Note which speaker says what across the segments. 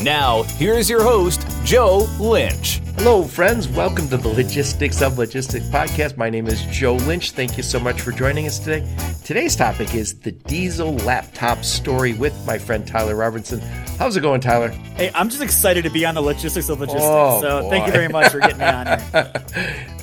Speaker 1: Now, here's your host, Joe Lynch.
Speaker 2: Hello, friends. Welcome to the Logistics of Logistics podcast. My name is Joe Lynch. Thank you so much for joining us today. Today's topic is the diesel laptop story with my friend Tyler Robertson. How's it going, Tyler?
Speaker 3: Hey, I'm just excited to be on the Logistics of Logistics. Oh, so boy. thank you very much for getting me on here.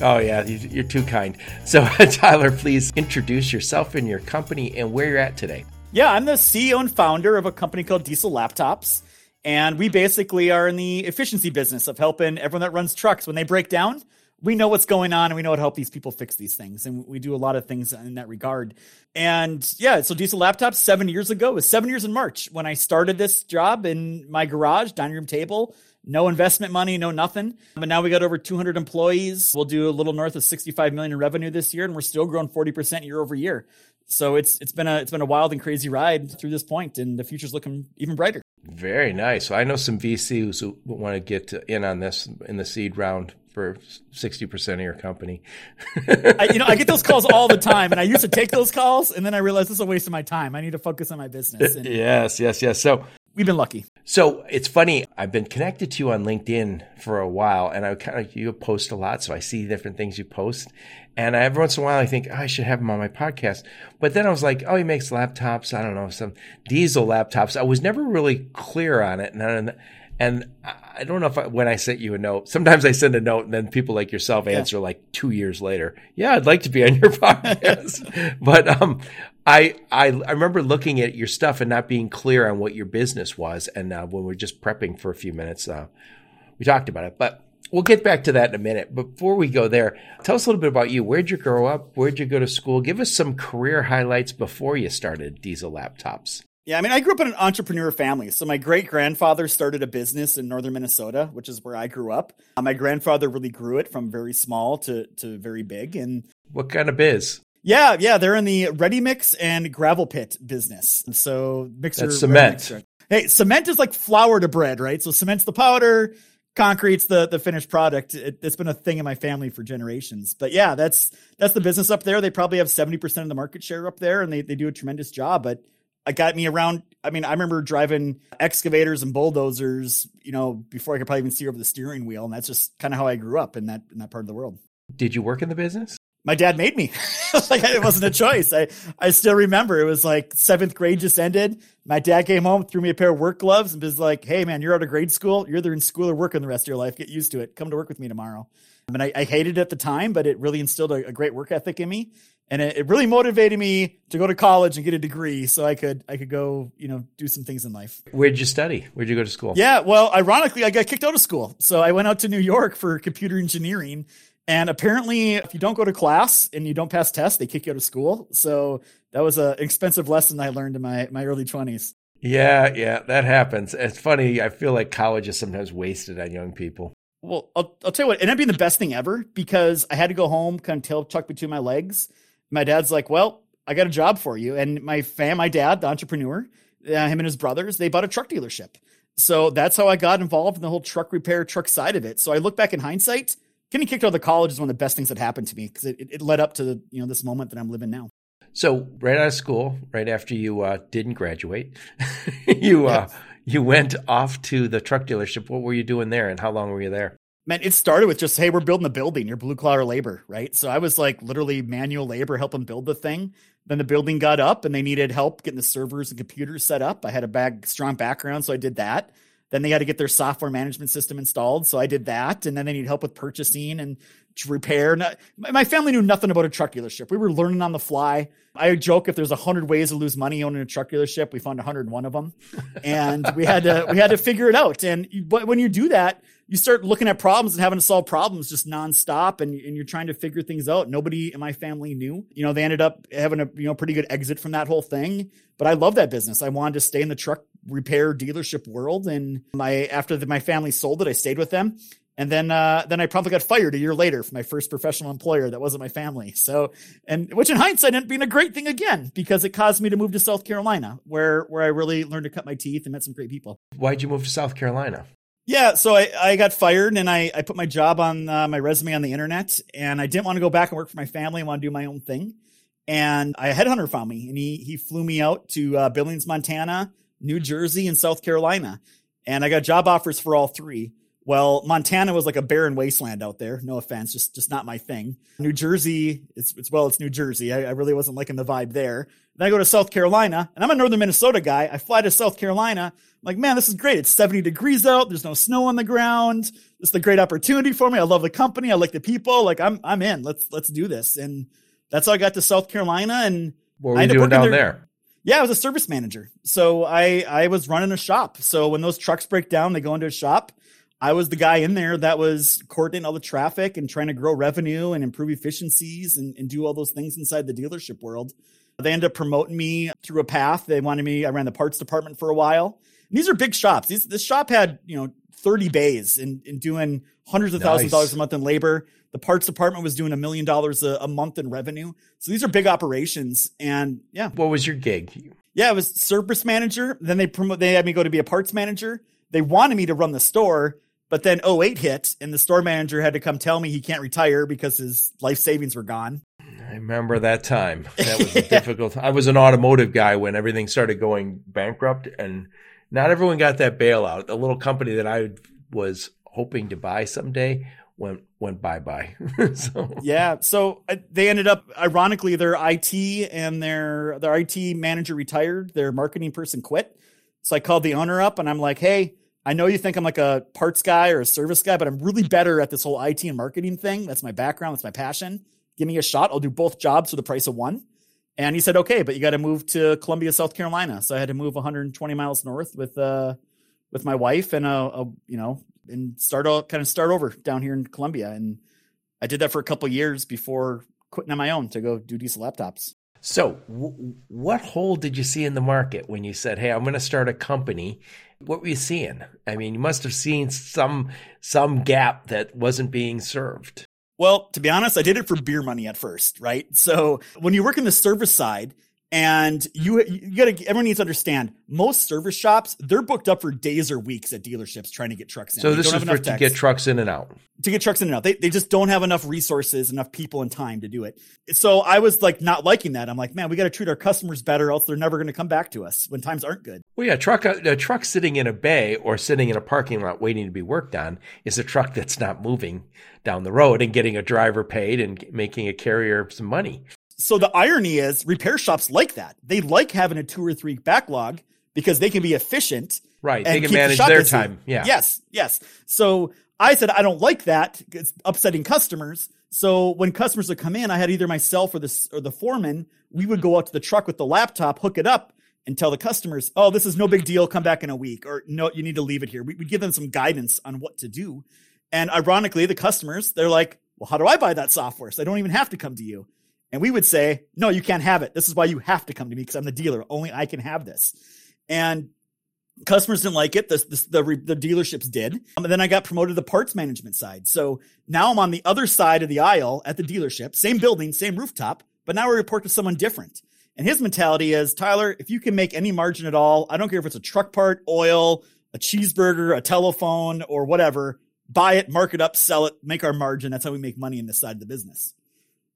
Speaker 2: oh, yeah, you're too kind. So, Tyler, please introduce yourself and your company and where you're at today.
Speaker 3: Yeah, I'm the CEO and founder of a company called Diesel Laptops. And we basically are in the efficiency business of helping everyone that runs trucks when they break down. We know what's going on and we know how to help these people fix these things. And we do a lot of things in that regard. And yeah, so Diesel Laptops seven years ago, was seven years in March when I started this job in my garage, dining room table, no investment money, no nothing. But now we got over 200 employees. We'll do a little north of 65 million in revenue this year, and we're still growing 40% year over year. So it's it's been a it's been a wild and crazy ride through this point, and the future's looking even brighter.
Speaker 2: Very nice. So I know some VCs who want to get in on this in the seed round for 60% of your company.
Speaker 3: I, you know, I get those calls all the time and I used to take those calls and then I realized this is a waste of my time. I need to focus on my business. And
Speaker 2: yes, yes, yes. So
Speaker 3: we've been lucky.
Speaker 2: So it's funny. I've been connected to you on LinkedIn for a while, and I kind of you post a lot, so I see different things you post. And every once in a while, I think oh, I should have him on my podcast. But then I was like, oh, he makes laptops. I don't know some diesel laptops. I was never really clear on it, and and I don't know if I, when I sent you a note, sometimes I send a note and then people like yourself answer yeah. like two years later. Yeah, I'd like to be on your podcast. but, um, I, I, I remember looking at your stuff and not being clear on what your business was. And, uh, when we are just prepping for a few minutes, uh, we talked about it, but we'll get back to that in a minute. Before we go there, tell us a little bit about you. Where'd you grow up? Where'd you go to school? Give us some career highlights before you started Diesel Laptops.
Speaker 3: Yeah, I mean, I grew up in an entrepreneur family. So my great grandfather started a business in northern Minnesota, which is where I grew up. Uh, my grandfather really grew it from very small to to very big. And
Speaker 2: what kind of biz?
Speaker 3: Yeah, yeah, they're in the ready mix and gravel pit business. So mixer
Speaker 2: That's cement.
Speaker 3: Hey, cement is like flour to bread, right? So cement's the powder, concrete's the the finished product. It, has been a thing in my family for generations. But yeah, that's that's the business up there. They probably have seventy percent of the market share up there, and they they do a tremendous job. But it got me around. I mean, I remember driving excavators and bulldozers, you know, before I could probably even see over the steering wheel. And that's just kind of how I grew up in that in that part of the world.
Speaker 2: Did you work in the business?
Speaker 3: My dad made me. like it wasn't a choice. I I still remember it was like seventh grade just ended. My dad came home, threw me a pair of work gloves, and was like, "Hey man, you're out of grade school. You're either in school or working the rest of your life. Get used to it. Come to work with me tomorrow." I mean, I, I hated it at the time, but it really instilled a, a great work ethic in me and it, it, really motivated me to go to college and get a degree so I could I could go you know do some things in life.
Speaker 2: Where'd you study? Where'd you go to school?
Speaker 3: Yeah, well, ironically, I got kicked out of school, so I went out to New York for computer engineering. And apparently, if you don't go to class and you don't pass tests, they kick you out of school. So that was an expensive lesson I learned in my my early twenties.
Speaker 2: Yeah, yeah, that happens. It's funny. I feel like college is sometimes wasted on young people.
Speaker 3: Well, I'll, I'll tell you what, it ended up being the best thing ever because I had to go home, kind of tail tucked between my legs my dad's like, well, I got a job for you. And my fam, my dad, the entrepreneur, uh, him and his brothers, they bought a truck dealership. So that's how I got involved in the whole truck repair, truck side of it. So I look back in hindsight, getting kicked out of the college is one of the best things that happened to me because it, it led up to the, you know this moment that I'm living now.
Speaker 2: So right out of school, right after you uh, didn't graduate, you uh, you went off to the truck dealership. What were you doing there, and how long were you there?
Speaker 3: Man, it started with just, hey, we're building a building. You're blue collar labor, right? So I was like literally manual labor helping build the thing. Then the building got up and they needed help getting the servers and computers set up. I had a bag strong background, so I did that. Then they had to get their software management system installed, so I did that. And then they need help with purchasing and repair. My family knew nothing about a truck dealership. We were learning on the fly. I joke if there's a hundred ways to lose money owning a truck dealership, we found 101 of them, and we had to we had to figure it out. And but when you do that, you start looking at problems and having to solve problems just nonstop, and and you're trying to figure things out. Nobody in my family knew. You know, they ended up having a you know pretty good exit from that whole thing. But I love that business. I wanted to stay in the truck repair dealership world, and my after the, my family sold it, I stayed with them And then, uh, then I promptly got fired a year later from my first professional employer that wasn't my family. So, and which in hindsight ended up being a great thing again because it caused me to move to South Carolina, where where I really learned to cut my teeth and met some great people.
Speaker 2: Why'd you move to South Carolina?
Speaker 3: Yeah, so I, I got fired and I, I put my job on uh, my resume on the internet and I didn't want to go back and work for my family. I want to do my own thing. And a headhunter found me and he, he flew me out to uh, Billings, Montana, New Jersey, and South Carolina. And I got job offers for all three. Well, Montana was like a barren wasteland out there. No offense, just just not my thing. New Jersey, it's it's well, it's New Jersey. I, I really wasn't liking the vibe there. Then I go to South Carolina, and I'm a northern Minnesota guy. I fly to South Carolina. I'm like, man, this is great. It's 70 degrees out. There's no snow on the ground. This is a great opportunity for me. I love the company. I like the people. Like I'm I'm in. Let's let's do this. And that's how I got to South Carolina. And
Speaker 2: what were you doing down there? there?
Speaker 3: Yeah, I was a service manager. So I I was running a shop. So when those trucks break down, they go into a shop I was the guy in there that was coordinating all the traffic and trying to grow revenue and improve efficiencies and, and do all those things inside the dealership world. They ended up promoting me through a path. They wanted me, I ran the parts department for a while. And these are big shops. These, this shop had, you know, 30 bays and, and doing hundreds of nice. thousands of dollars a month in labor. The parts department was doing a million dollars a month in revenue. So these are big operations. And yeah.
Speaker 2: What was your gig?
Speaker 3: Yeah, I was service manager. Then they promote, they had me go to be a parts manager. They wanted me to run the store, but then 08 hit and the store manager had to come tell me he can't retire because his life savings were gone.
Speaker 2: I remember that time. That was yeah. difficult. I was an automotive guy when everything started going bankrupt and not everyone got that bailout. The little company that I was hoping to buy someday went went bye bye.
Speaker 3: so yeah, so uh, they ended up ironically their IT and their their IT manager retired, their marketing person quit. So I called the owner up and I'm like, "Hey, I know you think I'm like a parts guy or a service guy, but I'm really better at this whole IT and marketing thing. That's my background. That's my passion. Give me a shot. I'll do both jobs for the price of one. And he said, okay, but you got to move to Columbia, South Carolina. So I had to move 120 miles north with, uh, with my wife and, a, a you know, and start all kind of start over down here in Columbia. And I did that for a couple years before quitting on my own to go do diesel laptops.
Speaker 2: So, w- what hole did you see in the market when you said, "Hey, I'm going to start a company"? What were you seeing? I mean, you must have seen some some gap that wasn't being served.
Speaker 3: Well, to be honest, I did it for beer money at first, right? So, when you work in the service side, and you you gotta everyone needs to understand most service shops they're booked up for days or weeks at dealerships trying to get trucks in.
Speaker 2: So this is for to get trucks in and out.
Speaker 3: To get trucks in and out, they they just don't have enough resources, enough people, and time to do it. So I was like not liking that. I'm like, man, we got to treat our customers better, else they're never going to come back to us when times aren't good.
Speaker 2: Well, yeah, truck a truck sitting in a bay or sitting in a parking lot waiting to be worked on is a truck that's not moving down the road and getting a driver paid and making a carrier some money
Speaker 3: so the irony is repair shops like that. They like having a two or three backlog because they can be efficient.
Speaker 2: Right. They can manage the their time. Yeah.
Speaker 3: Yes. Yes. So I said, I don't like that. It's upsetting customers. So when customers would come in, I had either myself or the, or the foreman, we would go out to the truck with the laptop, hook it up and tell the customers, oh, this is no big deal. Come back in a week or no, you need to leave it here. We, would give them some guidance on what to do. And ironically, the customers, they're like, well, how do I buy that software? So I don't even have to come to you. And we would say, no, you can't have it. This is why you have to come to me because I'm the dealer. Only I can have this. And customers didn't like it. The, the, the, the dealerships did. Um, and then I got promoted to the parts management side. So now I'm on the other side of the aisle at the dealership, same building, same rooftop, but now I report to someone different. And his mentality is, Tyler, if you can make any margin at all, I don't care if it's a truck part, oil, a cheeseburger, a telephone, or whatever, buy it, mark it up, sell it, make our margin. That's how we make money in this side of the business.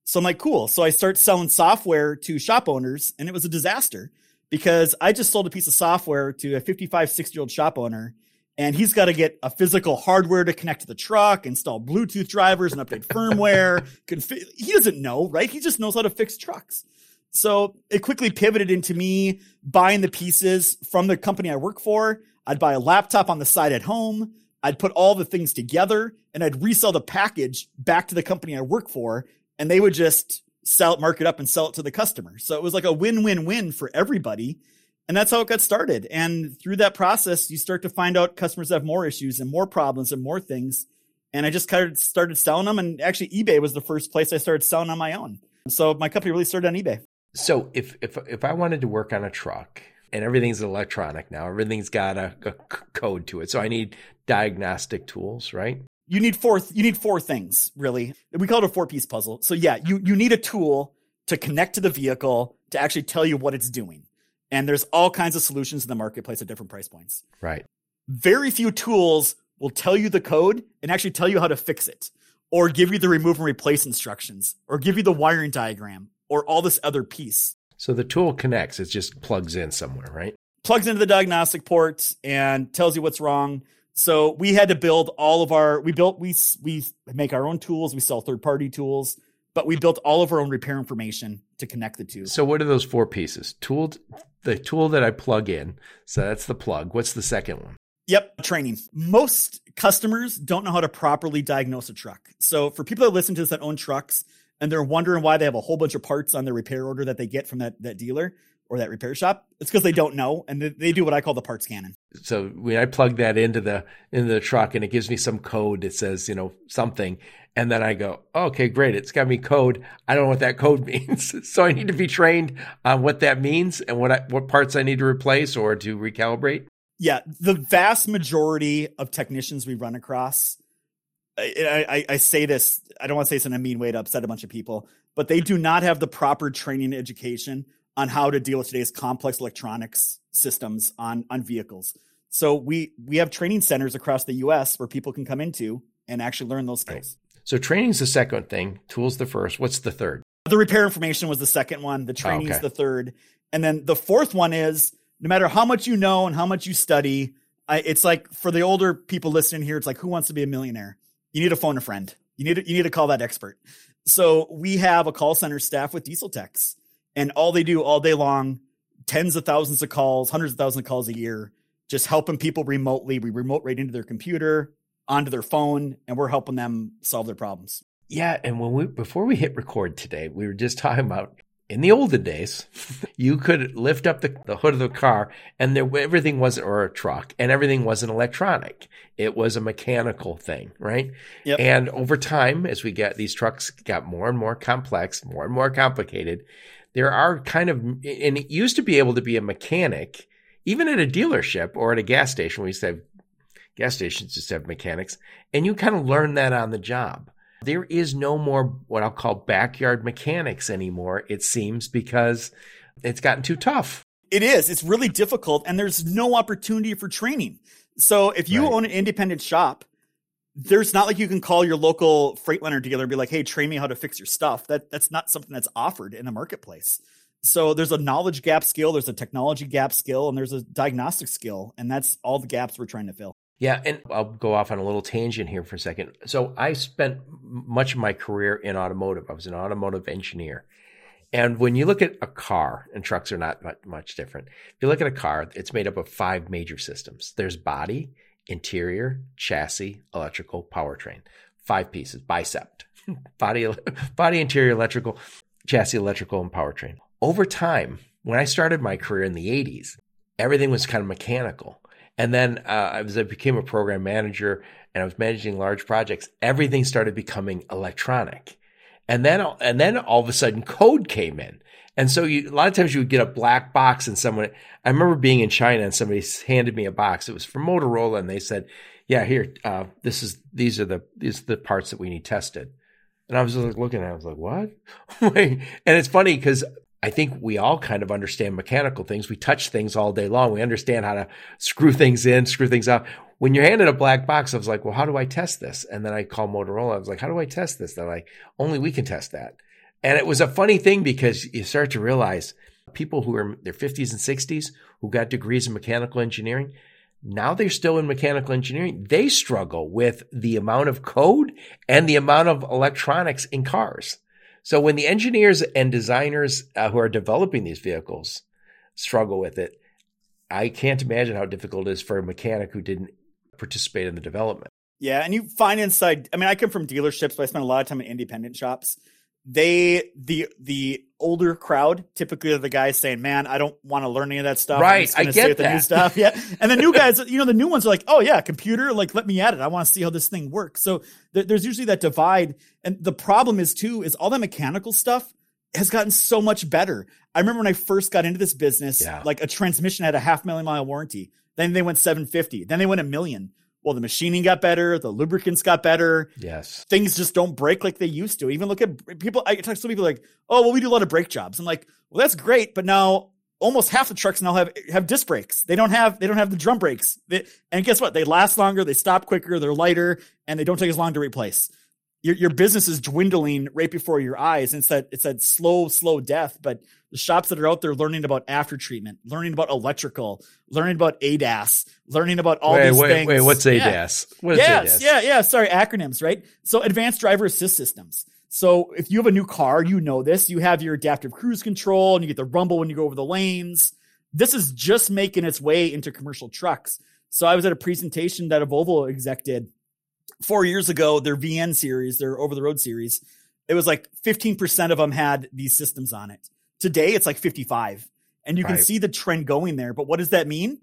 Speaker 3: So I'm like, cool. So I start selling software to shop owners and it was a disaster because I just sold a piece of software to a 55, 60 year old shop owner and he's got to get a physical hardware to connect to the truck, install Bluetooth drivers and update firmware. Confi- he doesn't know, right? He just knows how to fix trucks. So it quickly pivoted into me buying the pieces from the company I work for. I'd buy a laptop on the side at home. I'd put all the things together and I'd resell the package back to the company I work for and they would just sell it, mark it up and sell it to the customer. So it was like a win-win-win for everybody. And that's how it got started. And through that process, you start to find out customers have more issues and more problems and more things. And I just kind of started selling them. And actually, eBay was the first place I started selling on my own. So my company really started on eBay.
Speaker 2: So if if if I wanted to work on a truck and everything's electronic now, everything's got a, a code to it. So I need diagnostic tools, right?
Speaker 3: You need four you need four things really. We call it a four piece puzzle. So yeah you you need a tool to connect to the vehicle to actually tell you what it's doing. And there's all kinds of solutions in the marketplace at different price points.
Speaker 2: Right.
Speaker 3: Very few tools will tell you the code and actually tell you how to fix it or give you the remove and replace instructions or give you the wiring diagram or all this other piece.
Speaker 2: So the tool connects. It just plugs in somewhere right?
Speaker 3: Plugs into the diagnostic port and tells you what's wrong so we had to build all of our we built we we make our own tools we sell third party tools but we built all of our own repair information to connect the two
Speaker 2: so what are those four pieces tool the tool that i plug in so that's the plug what's the second one
Speaker 3: Yep, training. Most customers don't know how to properly diagnose a truck. So for people that listen to this that own trucks and they're wondering why they have a whole bunch of parts on their repair order that they get from that, that dealer, or that repair shop. It's because they don't know, and they do what I call the parts cannon.
Speaker 2: So when I plug that into the into the truck, and it gives me some code that says you know something, and then I go, oh, okay, great, it's got me code. I don't know what that code means, so I need to be trained on what that means and what I, what parts I need to replace or to recalibrate.
Speaker 3: Yeah, the vast majority of technicians we run across. I, I, I say this, I don't want to say this in a mean way to upset a bunch of people, but they do not have the proper training education on how to deal with today's complex electronics systems on on vehicles. So we we have training centers across the US where people can come into and actually learn those skills.
Speaker 2: Right. So training's the second thing, tools the first. What's the third?
Speaker 3: The repair information was the second one, the oh, training's oh, okay. the third. And then the fourth one is no matter how much you know and how much you study, I, it's like for the older people listening here, it's like who wants to be a millionaire? You need to phone a friend. You need to, you need to call that expert. So we have a call center staff with diesel techs and all they do all day long, tens of thousands of calls, hundreds of thousands of calls a year, just helping people remotely. We remote right into their computer, onto their phone, and we're helping them solve their problems.
Speaker 2: Yeah, and when we before we hit record today, we were just talking about in the olden days, you could lift up the, the hood of the car and there, everything wasn't, or a truck, and everything wasn't electronic. It was a mechanical thing, right? Yep. And over time, as we get these trucks got more and more complex, more and more complicated, there are kind of, and it used to be able to be a mechanic, even at a dealership or at a gas station. We used to have gas stations just have mechanics, and you kind of learn that on the job. There is no more what I'll call backyard mechanics anymore, it seems, because it's gotten too tough.
Speaker 3: It is. It's really difficult, and there's no opportunity for training. So if you right. own an independent shop, there's not like you can call your local freight Freightliner dealer and be like, "Hey, train me how to fix your stuff." That that's not something that's offered in the marketplace. So there's a knowledge gap skill, there's a technology gap skill, and there's a diagnostic skill, and that's all the gaps we're trying to fill.
Speaker 2: Yeah, and I'll go off on a little tangent here for a second. So I spent much of my career in automotive. I was an automotive engineer. And when you look at a car, and trucks are not much different. If you look at a car, it's made up of five major systems. There's body, interior, chassis, electrical, powertrain. Five pieces, bicep. body, body, interior, electrical, chassis, electrical, and powertrain. Over time, when I started my career in the 80s, everything was kind of mechanical. And then uh, as I became a program manager and I was managing large projects, everything started becoming electronic. And then, and then all of a sudden code came in. And so you, a lot of times you would get a black box and someone, I remember being in China and somebody handed me a box. It was from Motorola and they said, yeah, here, uh, this is, these are the, these are the parts that we need tested. And I was just like looking at it, I was like, what? and it's funny because I think we all kind of understand mechanical things. We touch things all day long. We understand how to screw things in, screw things out. When you're handed a black box, I was like, well, how do I test this? And then I called Motorola. I was like, how do I test this? They're like, only we can test that. And it was a funny thing because you start to realize people who are in their 50s and 60s who got degrees in mechanical engineering, now they're still in mechanical engineering. They struggle with the amount of code and the amount of electronics in cars. So when the engineers and designers uh, who are developing these vehicles struggle with it, I can't imagine how difficult it is for a mechanic who didn't participate in the development.
Speaker 3: Yeah, and you find inside. I mean, I come from dealerships, but I spend a lot of time in independent shops. They the the older crowd typically are the guys saying, "Man, I don't want to learn any of that stuff."
Speaker 2: Right, I get
Speaker 3: that. The new stuff, yeah. And the new guys, you know, the new ones are like, "Oh yeah, computer, like let me at it. I want to see how this thing works." So th- there's usually that divide, and the problem is too is all that mechanical stuff has gotten so much better. I remember when I first got into this business, yeah. like a transmission had a half million mile warranty. Then they went 750. Then they went a million. Well, the machining got better, the lubricants got better.
Speaker 2: Yes.
Speaker 3: Things just don't break like they used to. Even look at people, I talk to some people like, oh, well, we do a lot of brake jobs. I'm like, well, that's great, but now almost half the trucks now have have disc brakes. They don't have they don't have the drum brakes. They, and guess what? They last longer, they stop quicker, they're lighter, and they don't take as long to replace. Your your business is dwindling right before your eyes. And it's that it's that slow, slow death. But the shops that are out there learning about after treatment, learning about electrical, learning about ADAS, learning about all
Speaker 2: wait,
Speaker 3: these
Speaker 2: wait,
Speaker 3: things.
Speaker 2: Wait, what's ADAS?
Speaker 3: Yeah.
Speaker 2: What is
Speaker 3: yes,
Speaker 2: ADAS?
Speaker 3: yeah, yeah. Sorry, acronyms, right? So advanced driver assist systems. So if you have a new car, you know this. You have your adaptive cruise control and you get the rumble when you go over the lanes. This is just making its way into commercial trucks. So I was at a presentation that a Volvo exec did four years ago, their VN series, their over the road series. It was like 15% of them had these systems on it. Today it's like 55. And you can see the trend going there. But what does that mean?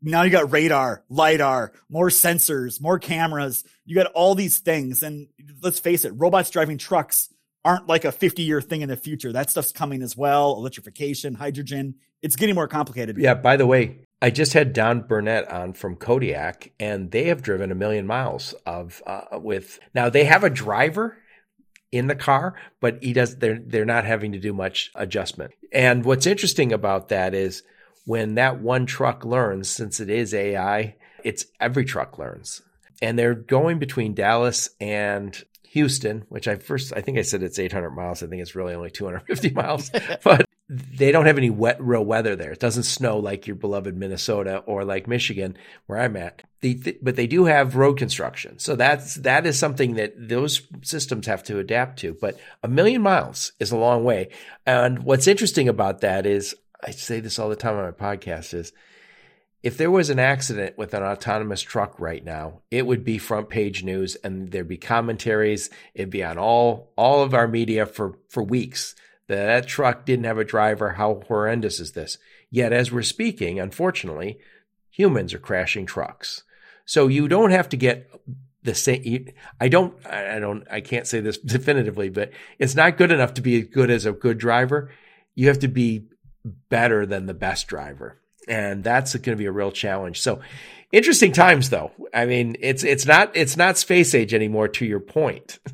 Speaker 3: Now you got radar, lidar, more sensors, more cameras. You got all these things. And let's face it, robots driving trucks aren't like a 50 year thing in the future. That stuff's coming as well. Electrification, hydrogen. It's getting more complicated.
Speaker 2: Yeah, by the way, I just had Don Burnette on from Kodiak, and they have driven a million miles of uh, with. Now they have a driver in the car, but he does. They're they're not having to do much adjustment. And what's interesting about that is when that one truck learns, since it is AI, it's every truck learns, and they're going between Dallas and Houston, which I first I think I said it's 800 miles. I think it's really only 250 miles, but they don't have any wet real weather there. It doesn't snow like your beloved Minnesota or like Michigan where I'm at. But they do have road construction. So that's that is something that those systems have to adapt to. But a million miles is a long way. And what's interesting about that is I say this all the time on my podcast is if there was an accident with an autonomous truck right now, it would be front page news and there'd be commentaries. It'd be on all all of our media for for weeks. That truck didn't have a driver. How horrendous is this? Yet, as we're speaking, unfortunately, humans are crashing trucks. So you don't have to get the same. I don't. I I don't. I can't say this definitively, but it's not good enough to be as good as a good driver. You have to be better than the best driver and that's going to be a real challenge. So interesting times though. I mean, it's it's not it's not space age anymore to your point.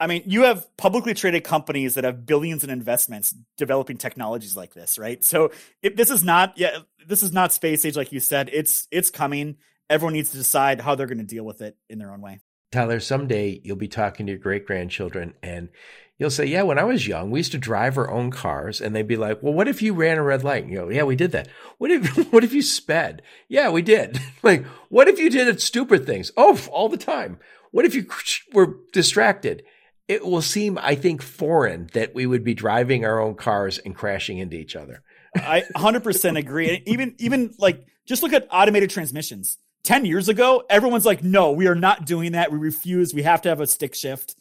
Speaker 3: I mean, you have publicly traded companies that have billions in investments developing technologies like this, right? So if this is not, yeah, this is not space age, like you said. It's it's coming. Everyone needs to decide how they're going to deal with it in their own way.
Speaker 2: Tyler, someday you'll be talking to your great grandchildren and you'll say, Yeah, when I was young, we used to drive our own cars. And they'd be like, Well, what if you ran a red light? And you go, Yeah, we did that. What if what if you sped? Yeah, we did. like, what if you did stupid things? Oh, all the time. What if you were distracted? It will seem, I think, foreign that we would be driving our own cars and crashing into each other.
Speaker 3: I 100% agree. And even even like just look at automated transmissions. 10 years ago, everyone's like, "No, we are not doing that. We refuse. We have to have a stick shift."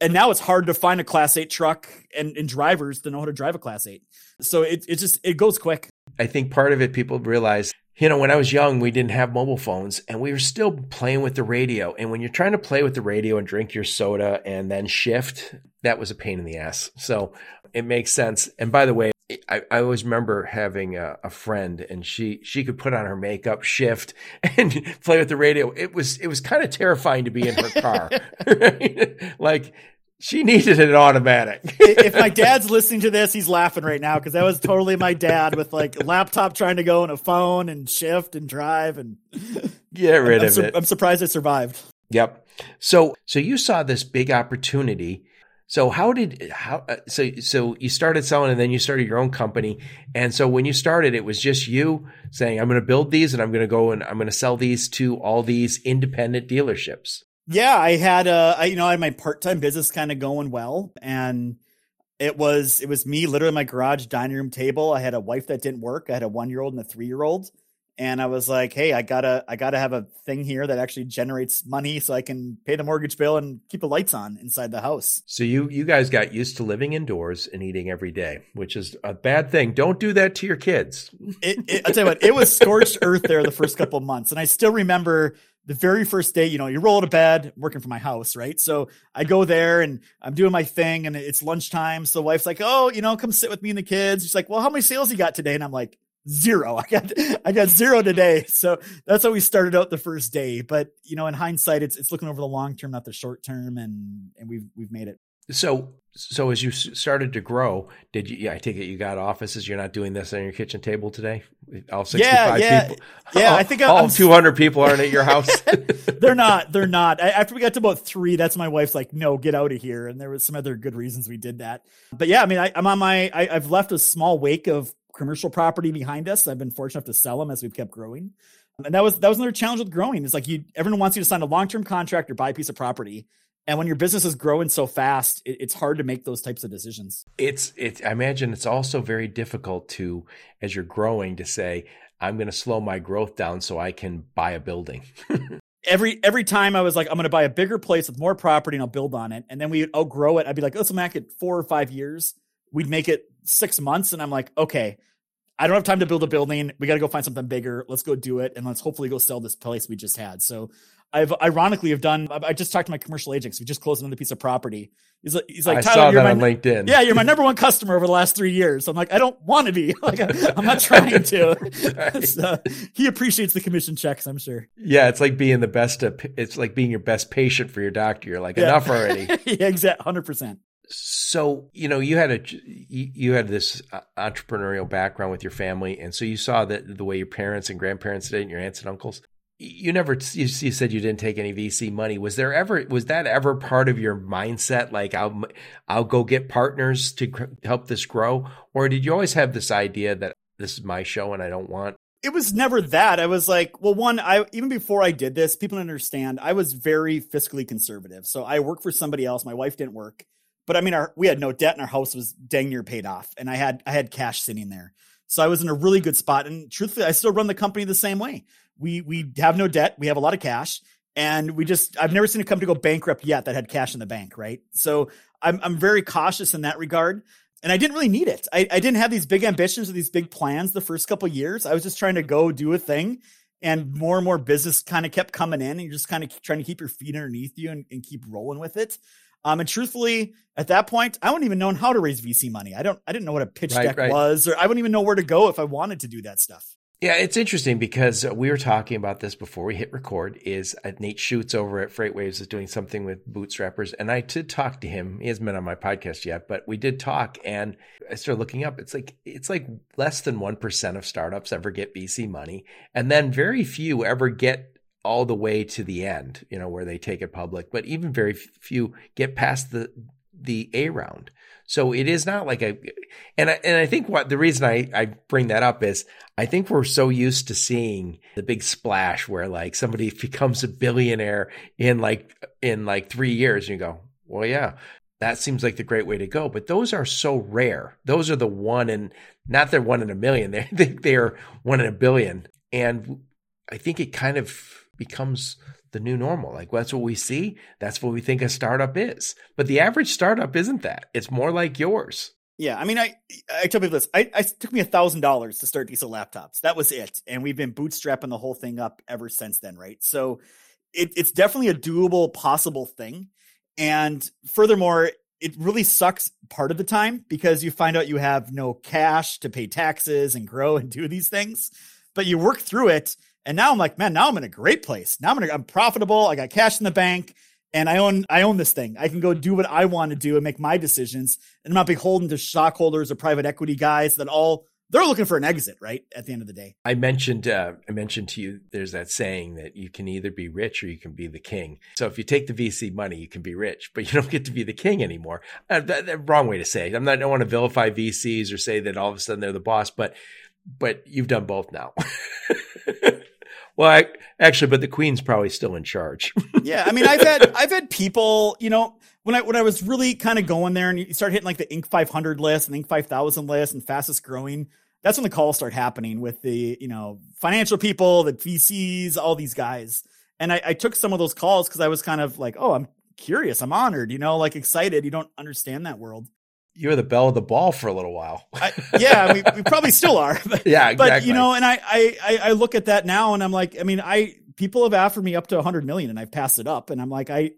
Speaker 3: And now it's hard to find a class 8 truck and, and drivers to know how to drive a class 8. So it it just it goes quick.
Speaker 2: I think part of it, people realize, you know, when I was young, we didn't have mobile phones and we were still playing with the radio. And when you're trying to play with the radio and drink your soda and then shift, that was a pain in the ass. So it makes sense. And by the way, I, I always remember having a, a friend and she, she could put on her makeup, shift and play with the radio. It was, it was kind of terrifying to be in her car. like she needed an automatic.
Speaker 3: if my dad's listening to this, he's laughing right now because that was totally my dad with like a laptop trying to go on a phone and shift and drive and
Speaker 2: Get rid
Speaker 3: I'm,
Speaker 2: of
Speaker 3: sur-
Speaker 2: it.
Speaker 3: I'm surprised I survived.
Speaker 2: Yep. So so you saw this big opportunity. So how did how uh, so so you started selling and then you started your own company. And so when you started it was just you saying I'm going to build these and I'm going to go and I'm going to sell these to all these independent dealerships.
Speaker 3: Yeah, I had uh I you know, I had my part-time business kind of going well and it was it was me literally my garage dining room table. I had a wife that didn't work. I had a 1-year-old and a 3-year-old. And I was like, "Hey, I got to I got to have a thing here that actually generates money so I can pay the mortgage bill and keep the lights on inside the house."
Speaker 2: So you you guys got used to living indoors and eating every day, which is a bad thing. Don't do that to your kids.
Speaker 3: It, it, I'll tell you what, it was scorched earth there the first couple of months. And I still remember the very first day, you know, you roll out of bed, working from my house, right? So I go there and I'm doing my thing and it's lunchtime. So wife's like, oh, you know, come sit with me and the kids. She's like, well, how many sales you got today? And I'm like, zero. I got I got zero today. So that's how we started out the first day. But you know, in hindsight, it's it's looking over the long term, not the short term, and and we've we've made it.
Speaker 2: So so as you started to grow, did you? Yeah, I take it you got offices. You're not doing this on your kitchen table today. All 65
Speaker 3: yeah, yeah,
Speaker 2: people.
Speaker 3: Yeah,
Speaker 2: all,
Speaker 3: I think
Speaker 2: all
Speaker 3: I'm,
Speaker 2: 200 people aren't at your house.
Speaker 3: they're not. They're not. I, after we got to about three, that's my wife's like, no, get out of here. And there was some other good reasons we did that. But yeah, I mean, I, am on my. I, I've left a small wake of commercial property behind us. I've been fortunate enough to sell them as we've kept growing. And that was that was another challenge with growing. It's like you everyone wants you to sign a long term contract or buy a piece of property. And when your business is growing so fast, it, it's hard to make those types of decisions.
Speaker 2: It's it's I imagine it's also very difficult to, as you're growing, to say, I'm gonna slow my growth down so I can buy a building.
Speaker 3: every every time I was like, I'm going to buy a bigger place with more property and I'll build on it. And then we would outgrow oh, it. I'd be like, let's make it four or five years. We'd make it six months. And I'm like, okay, I don't have time to build a building. We got to go find something bigger. Let's go do it. And let's hopefully go sell this place we just had. So I've ironically have done. I just talked to my commercial agents. We just closed another piece of property. He's like, he's like,
Speaker 2: I
Speaker 3: Tyler,
Speaker 2: saw
Speaker 3: you're
Speaker 2: that
Speaker 3: my,
Speaker 2: on LinkedIn.
Speaker 3: Yeah, you're my number one customer over the last three years. I'm like, I don't want to be. Like, I'm not trying to. so, he appreciates the commission checks. I'm sure.
Speaker 2: Yeah, it's like being the best. It's like being your best patient for your doctor. You're like, yeah. enough already.
Speaker 3: yeah, exactly, hundred percent.
Speaker 2: So you know you had a you had this uh, entrepreneurial background with your family, and so you saw that the way your parents and grandparents did, and your aunts and uncles. You never you, said you didn't take any VC money. Was there ever was that ever part of your mindset? Like I'll I'll go get partners to help this grow, or did you always have this idea that this is my show and I don't want
Speaker 3: it was never that. I was like, well, one, I even before I did this, people understand I was very fiscally conservative. So I worked for somebody else. My wife didn't work. But I mean, our we had no debt and our house was dang near paid off, and I had I had cash sitting there, so I was in a really good spot. And truthfully, I still run the company the same way. We we have no debt, we have a lot of cash, and we just I've never seen a company go bankrupt yet that had cash in the bank, right? So I'm I'm very cautious in that regard. And I didn't really need it. I, I didn't have these big ambitions or these big plans the first couple years. I was just trying to go do a thing and more and more business kind of kept coming in and you're just kind of trying to keep your feet underneath you and, and keep rolling with it. Um, and truthfully, at that point, I wouldn't even know how to raise VC money. I don't, I didn't know what a pitch right, deck right. was, or I wouldn't even know where to go if I wanted to do that stuff.
Speaker 2: Yeah, it's interesting because we were talking about this before we hit record. Is uh, Nate Schutz over at FreightWaves is doing something with bootstrappers, and I did talk to him. He hasn't been on my podcast yet, but we did talk, and I started looking up. It's like it's like less than one percent of startups ever get VC money, and then very few ever get all the way to the end, you know, where they take it public, but even very few get past the the A round. So it is not like a, and I, and I think what the reason I, I bring that up is I think we're so used to seeing the big splash where like somebody becomes a billionaire in like, in like three years and you go, well, yeah, that seems like the great way to go. But those are so rare. Those are the one and not they're one in a million. They, they, they're one in a billion. And I think it kind of becomes the new normal. Like that's what we see. That's what we think a startup is. But the average startup isn't that. It's more like yours.
Speaker 3: Yeah, I mean, I I tell people this. I, I took me a thousand dollars to start Diesel laptops. That was it, and we've been bootstrapping the whole thing up ever since then, right? So, it, it's definitely a doable, possible thing. And furthermore, it really sucks part of the time because you find out you have no cash to pay taxes and grow and do these things, but you work through it and now I'm like, man, now I'm in a great place. Now I'm gonna, I'm profitable. I got cash in the bank and I own, I own this thing. I can go do what I want to do and make my decisions. And I'm not beholden to stockholders or private equity guys that all they're looking for an exit, right? At the end of the day.
Speaker 2: I mentioned, uh, I mentioned to you, there's that saying that you can either be rich or you can be the king. So if you take the VC money, you can be rich, but you don't get to be the king anymore. Uh, that, that, wrong way to say it. I'm not, I don't want to vilify VCs or say that all of a sudden they're the boss, but, but you've done both now. Well, I, actually, but the queen's probably still in charge.
Speaker 3: yeah, I mean, I've had I've had people, you know, when I when I was really kind of going there, and you start hitting like the Inc. 500 list and Inc. 5000 list and fastest growing. That's when the calls start happening with the you know financial people, the VCs, all these guys. And I, I took some of those calls because I was kind of like, oh, I'm curious, I'm honored, you know, like excited. You don't understand that world
Speaker 2: you were the belle of the ball for a little while.
Speaker 3: I, yeah, we, we probably still are. But,
Speaker 2: yeah, exactly.
Speaker 3: But you know, and I, I I look at that now, and I'm like, I mean, I people have offered me up to 100 million, and I've passed it up, and I'm like, I.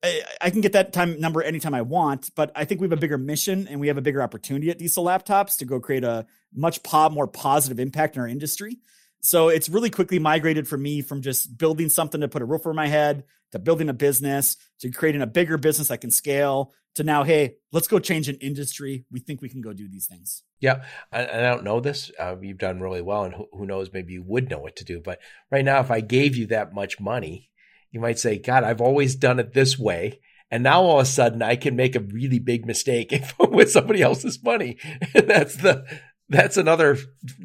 Speaker 3: I, I can get that time number anytime I want, but I think we have a bigger mission and we have a bigger opportunity at Diesel Laptops to go create a, much po- more positive impact in our industry. So it's really quickly migrated for me from just building something to put a roof over my head to building a business to creating a bigger business that can scale to now, hey, let's go change an industry. We think we can go do these things.
Speaker 2: Yeah, I, I don't know this. Uh, you've done really well, and who, who knows, maybe you would know what to do. But right now, if I gave you that much money, you might say, God, I've always done it this way. And now all of a sudden I can make a really big mistake with somebody else's money. That's the, that's another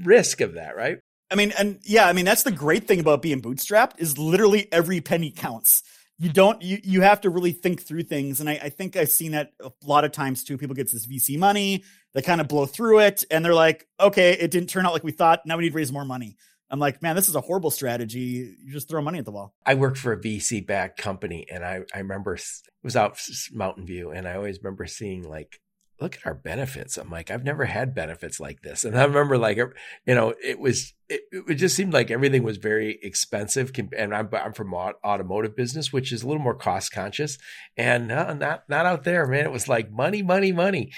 Speaker 2: risk of that, right?
Speaker 3: I mean, and yeah, I mean, that's the great thing about being bootstrapped is literally every penny counts. You don't, you, you have to really think through things. And I, I think I've seen that a lot of times too. People get this VC money, they kind of blow through it and they're like, okay, it didn't turn out like we thought. Now we need to raise more money. I'm like, man, this is a horrible strategy. You just throw money at the wall.
Speaker 2: I worked for a VC backed company and I, I remember it was out Mountain View and I always remember seeing like look at our benefits. I'm like, I've never had benefits like this. And I remember like, you know, it was, it, it just seemed like everything was very expensive. And I'm, I'm from automotive business, which is a little more cost conscious and uh, not, not out there, man. It was like money, money, money.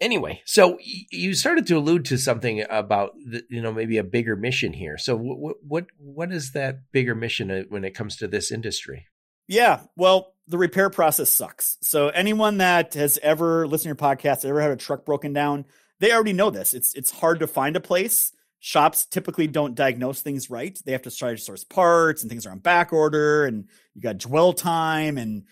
Speaker 2: Anyway, so you started to allude to something about, the, you know, maybe a bigger mission here. So what, what, what is that bigger mission uh, when it comes to this industry?
Speaker 3: Yeah. Well, the repair process sucks. So anyone that has ever listened to your podcast, ever had a truck broken down, they already know this. It's it's hard to find a place. Shops typically don't diagnose things right. They have to try to source parts and things are on back order and you got dwell time and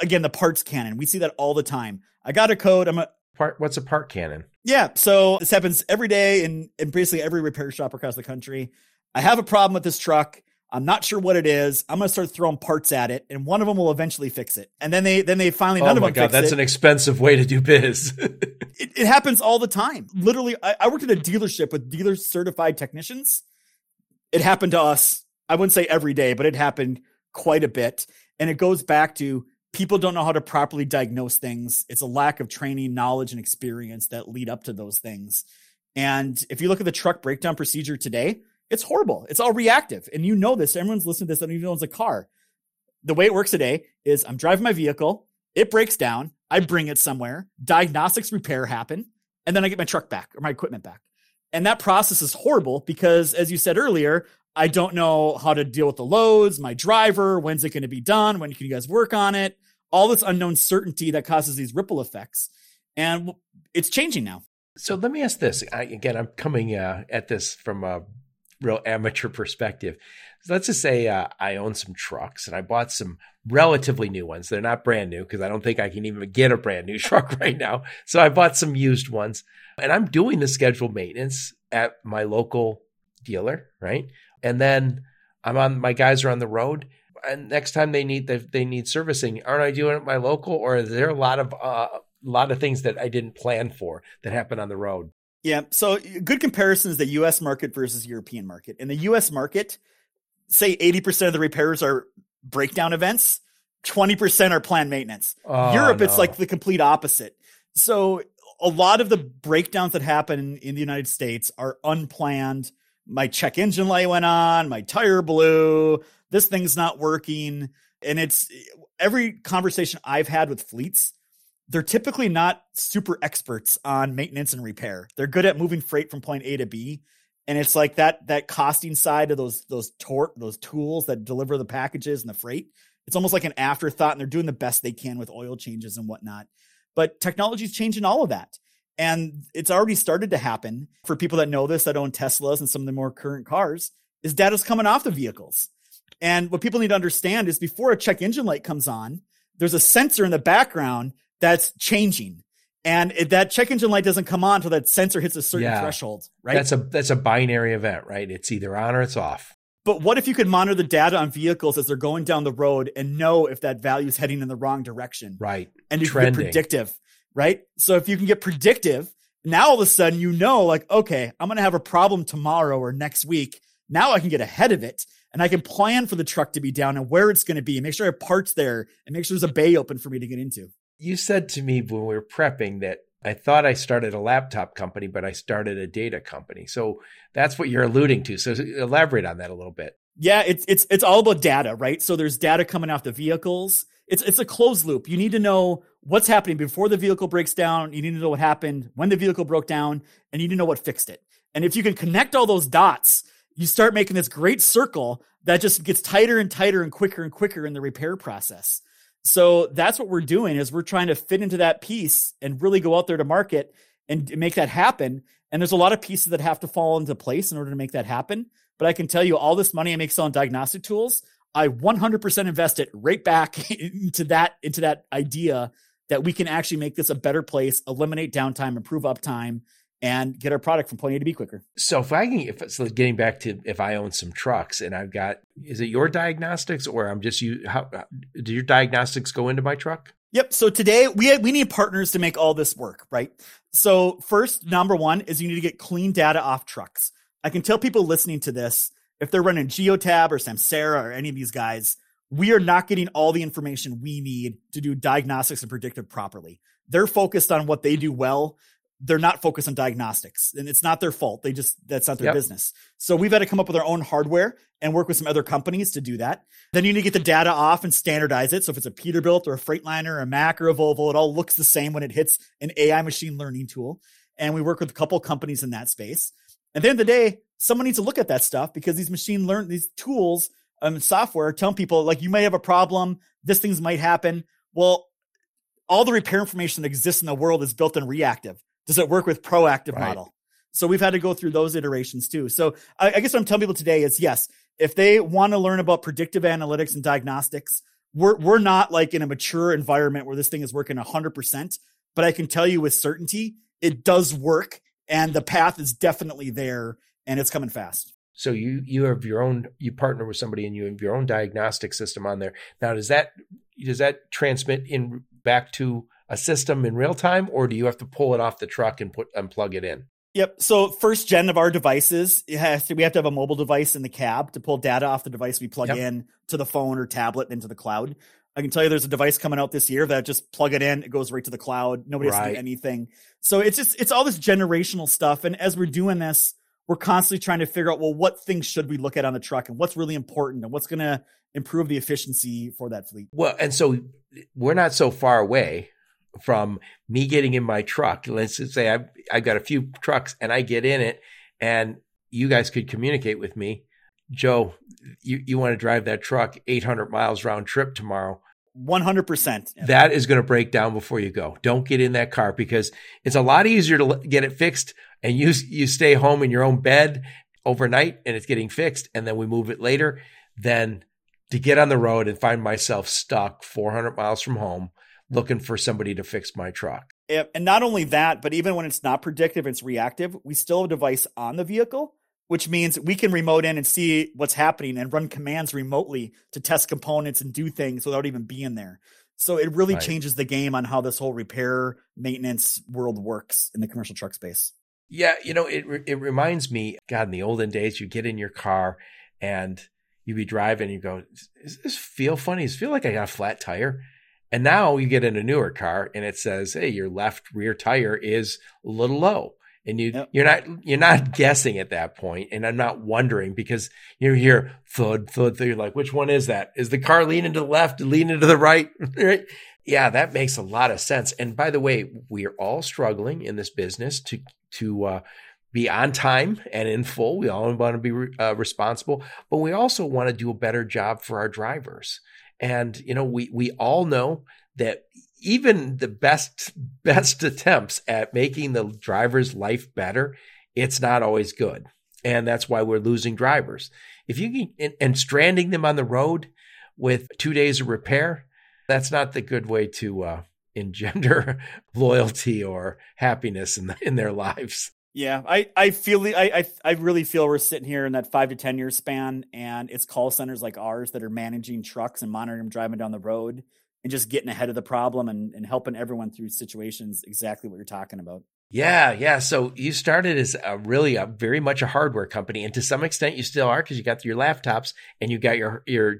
Speaker 3: again the parts cannon. We see that all the time. I got a code. I'm a
Speaker 2: part what's a part cannon?
Speaker 3: Yeah, so this happens every day in, in basically every repair shop across the country. I have a problem with this truck. I'm not sure what it is. I'm going to start throwing parts at it, and one of them will eventually fix it. And then they then they finally none
Speaker 2: oh
Speaker 3: of them.
Speaker 2: God, that's
Speaker 3: it.
Speaker 2: an expensive way to do biz.
Speaker 3: it, it, happens all the time. Literally, I, I worked at a dealership with dealer certified technicians. It happened to us. I wouldn't say every day, but it happened quite a bit. And it goes back to people don't know how to properly diagnose things. It's a lack of training, knowledge, and experience that lead up to those things. And if you look at the truck breakdown procedure today, it's horrible. It's all reactive. And you know this. Everyone's listening to this. I don't even owns a car. The way it works today is I'm driving my vehicle. It breaks down. I bring it somewhere. Diagnostics repair happen. And then I get my truck back or my equipment back. And that process is horrible because, as you said earlier, I don't know how to deal with the loads, my driver, when's it going to be done? When can you guys work on it? All this unknown certainty that causes these ripple effects. And it's changing now.
Speaker 2: So let me ask this. I, again, I'm coming uh, at this from a real amateur perspective. So let's just say uh, I own some trucks and I bought some relatively new ones. They're not brand new because I don't think I can even get a brand new truck right now. So I bought some used ones and I'm doing the scheduled maintenance at my local dealer, right? And then I'm on my guys are on the road and next time they need they, they need servicing, aren't I doing it at my local or is there a lot of uh, a lot of things that I didn't plan for that happen on the road?
Speaker 3: Yeah. So good comparison is the US market versus European market. In the US market, say 80% of the repairs are breakdown events, 20% are planned maintenance. Oh, Europe, no. it's like the complete opposite. So a lot of the breakdowns that happen in the United States are unplanned. My check engine light went on, my tire blew, this thing's not working. And it's every conversation I've had with fleets they're typically not super experts on maintenance and repair. They're good at moving freight from point A to B. And it's like that that costing side of those those tort those tools that deliver the packages and the freight. It's almost like an afterthought, and they're doing the best they can with oil changes and whatnot. But technology is changing all of that. And it's already started to happen for people that know this, that own Teslas and some of the more current cars, is data's coming off the vehicles. And what people need to understand is before a check engine light comes on, there's a sensor in the background that's changing. And it, that check engine light doesn't come on until that sensor hits a certain yeah. threshold, right?
Speaker 2: That's a that's a binary event, right? It's either on or it's off.
Speaker 3: But what if you could monitor the data on vehicles as they're going down the road and know if that value is heading in the wrong direction?
Speaker 2: Right.
Speaker 3: And you Trending. can get predictive, right? So if you can get predictive, now all of a sudden you know, like, okay, I'm going to have a problem tomorrow or next week. Now I can get ahead of it and I can plan for the truck to be down and where it's going to be and make sure I have parts there and make sure there's a bay open for me to get into
Speaker 2: you said to me when we were prepping that I thought I started a laptop company, but I started a data company. So that's what you're alluding to. So elaborate on that a little bit.
Speaker 3: Yeah, it's it's it's all about data, right? So there's data coming off the vehicles. it's it's a closed loop. You need to know what's happening before the vehicle breaks down. You need to know what happened when the vehicle broke down, and you need to know what fixed it. And if you can connect all those dots, you start making this great circle that just gets tighter and tighter and quicker and quicker in the repair process. So that's what we're doing is we're trying to fit into that piece and really go out there to market and make that happen. And there's a lot of pieces that have to fall into place in order to make that happen. But I can tell you all this money I make selling diagnostic tools, I 100% invest it right back into that into that idea that we can actually make this a better place, eliminate downtime, improve uptime, and get our product from point A to B quicker.
Speaker 2: So if I can, if it's so getting back to if I own some trucks and I've got, is it your diagnostics or I'm just you? How do your diagnostics go into my truck?
Speaker 3: Yep. So today we we need partners to make all this work, right? So first, number one is you need to get clean data off trucks. I can tell people listening to this if they're running Geotab or Samsara or any of these guys, we are not getting all the information we need to do diagnostics and predictive properly. They're focused on what they do well. They're not focused on diagnostics and it's not their fault. They just, that's not their yep. business. So we've had to come up with our own hardware and work with some other companies to do that. Then you need to get the data off and standardize it. So if it's a Peterbilt or a Freightliner or a Mack or a Volvo, it all looks the same when it hits an AI machine learning tool. And we work with a couple companies in that space. At the end of the day, someone needs to look at that stuff because these machine learn these tools um, software telling people like you may have a problem, this things might happen. Well, all the repair information that exists in the world is built in reactive. Does it work with proactive right. model? So we've had to go through those iterations too. So I, I guess what I'm telling people today is yes, if they want to learn about predictive analytics and diagnostics, we're we're not like in a mature environment where this thing is working 100%, but I can tell you with certainty it does work and the path is definitely there and it's coming fast.
Speaker 2: So you you have your own you partner with somebody and you have your own diagnostic system on there. Now does that does that transmit in back to a system in real time or do you have to pull it off the truck and put and plug it in?
Speaker 3: Yep. So first gen of our devices, to, we have to have a mobile device in the cab to pull data off the device we plug yep. in to the phone or tablet into the cloud. I can tell you there's a device coming out this year that just plug it in, it goes right to the cloud. Nobody has to do anything. So it's just it's all this generational stuff. And as we're doing this, we're constantly trying to figure out well what things should we look at on the truck and what's really important and what's going to improve the efficiency for that fleet
Speaker 2: well and so we're not so far away from me getting in my truck let's say I've, I've got a few trucks and i get in it and you guys could communicate with me joe you, you want to drive that truck 800 miles round trip tomorrow
Speaker 3: 100%.
Speaker 2: That is going to break down before you go. Don't get in that car because it's a lot easier to get it fixed and you you stay home in your own bed overnight and it's getting fixed and then we move it later than to get on the road and find myself stuck 400 miles from home looking for somebody to fix my truck.
Speaker 3: And not only that, but even when it's not predictive, it's reactive. We still have a device on the vehicle, which means we can remote in and see what's happening and run commands remotely to test components and do things without even being there. So it really right. changes the game on how this whole repair maintenance world works in the commercial truck space.
Speaker 2: Yeah, you know, it it reminds me, God, in the olden days, you get in your car and you be driving, and you go, "Does this feel funny? Does it feel like I got a flat tire?" And now you get in a newer car, and it says, "Hey, your left rear tire is a little low." and you yep. you're not you're not guessing at that point and i'm not wondering because you hear thud thud thud you're like which one is that is the car leaning to the left leaning to the right right yeah that makes a lot of sense and by the way we are all struggling in this business to to uh, be on time and in full. We all want to be re- uh, responsible, but we also want to do a better job for our drivers. And you know, we we all know that even the best best attempts at making the driver's life better, it's not always good, and that's why we're losing drivers. If you can and, and stranding them on the road with two days of repair, that's not the good way to uh, engender loyalty or happiness in the, in their lives.
Speaker 3: Yeah, I I feel I, I I really feel we're sitting here in that five to ten year span, and it's call centers like ours that are managing trucks and monitoring them driving down the road and just getting ahead of the problem and, and helping everyone through situations exactly what you're talking about.
Speaker 2: Yeah, yeah. So you started as a really a very much a hardware company, and to some extent you still are because you got your laptops and you got your your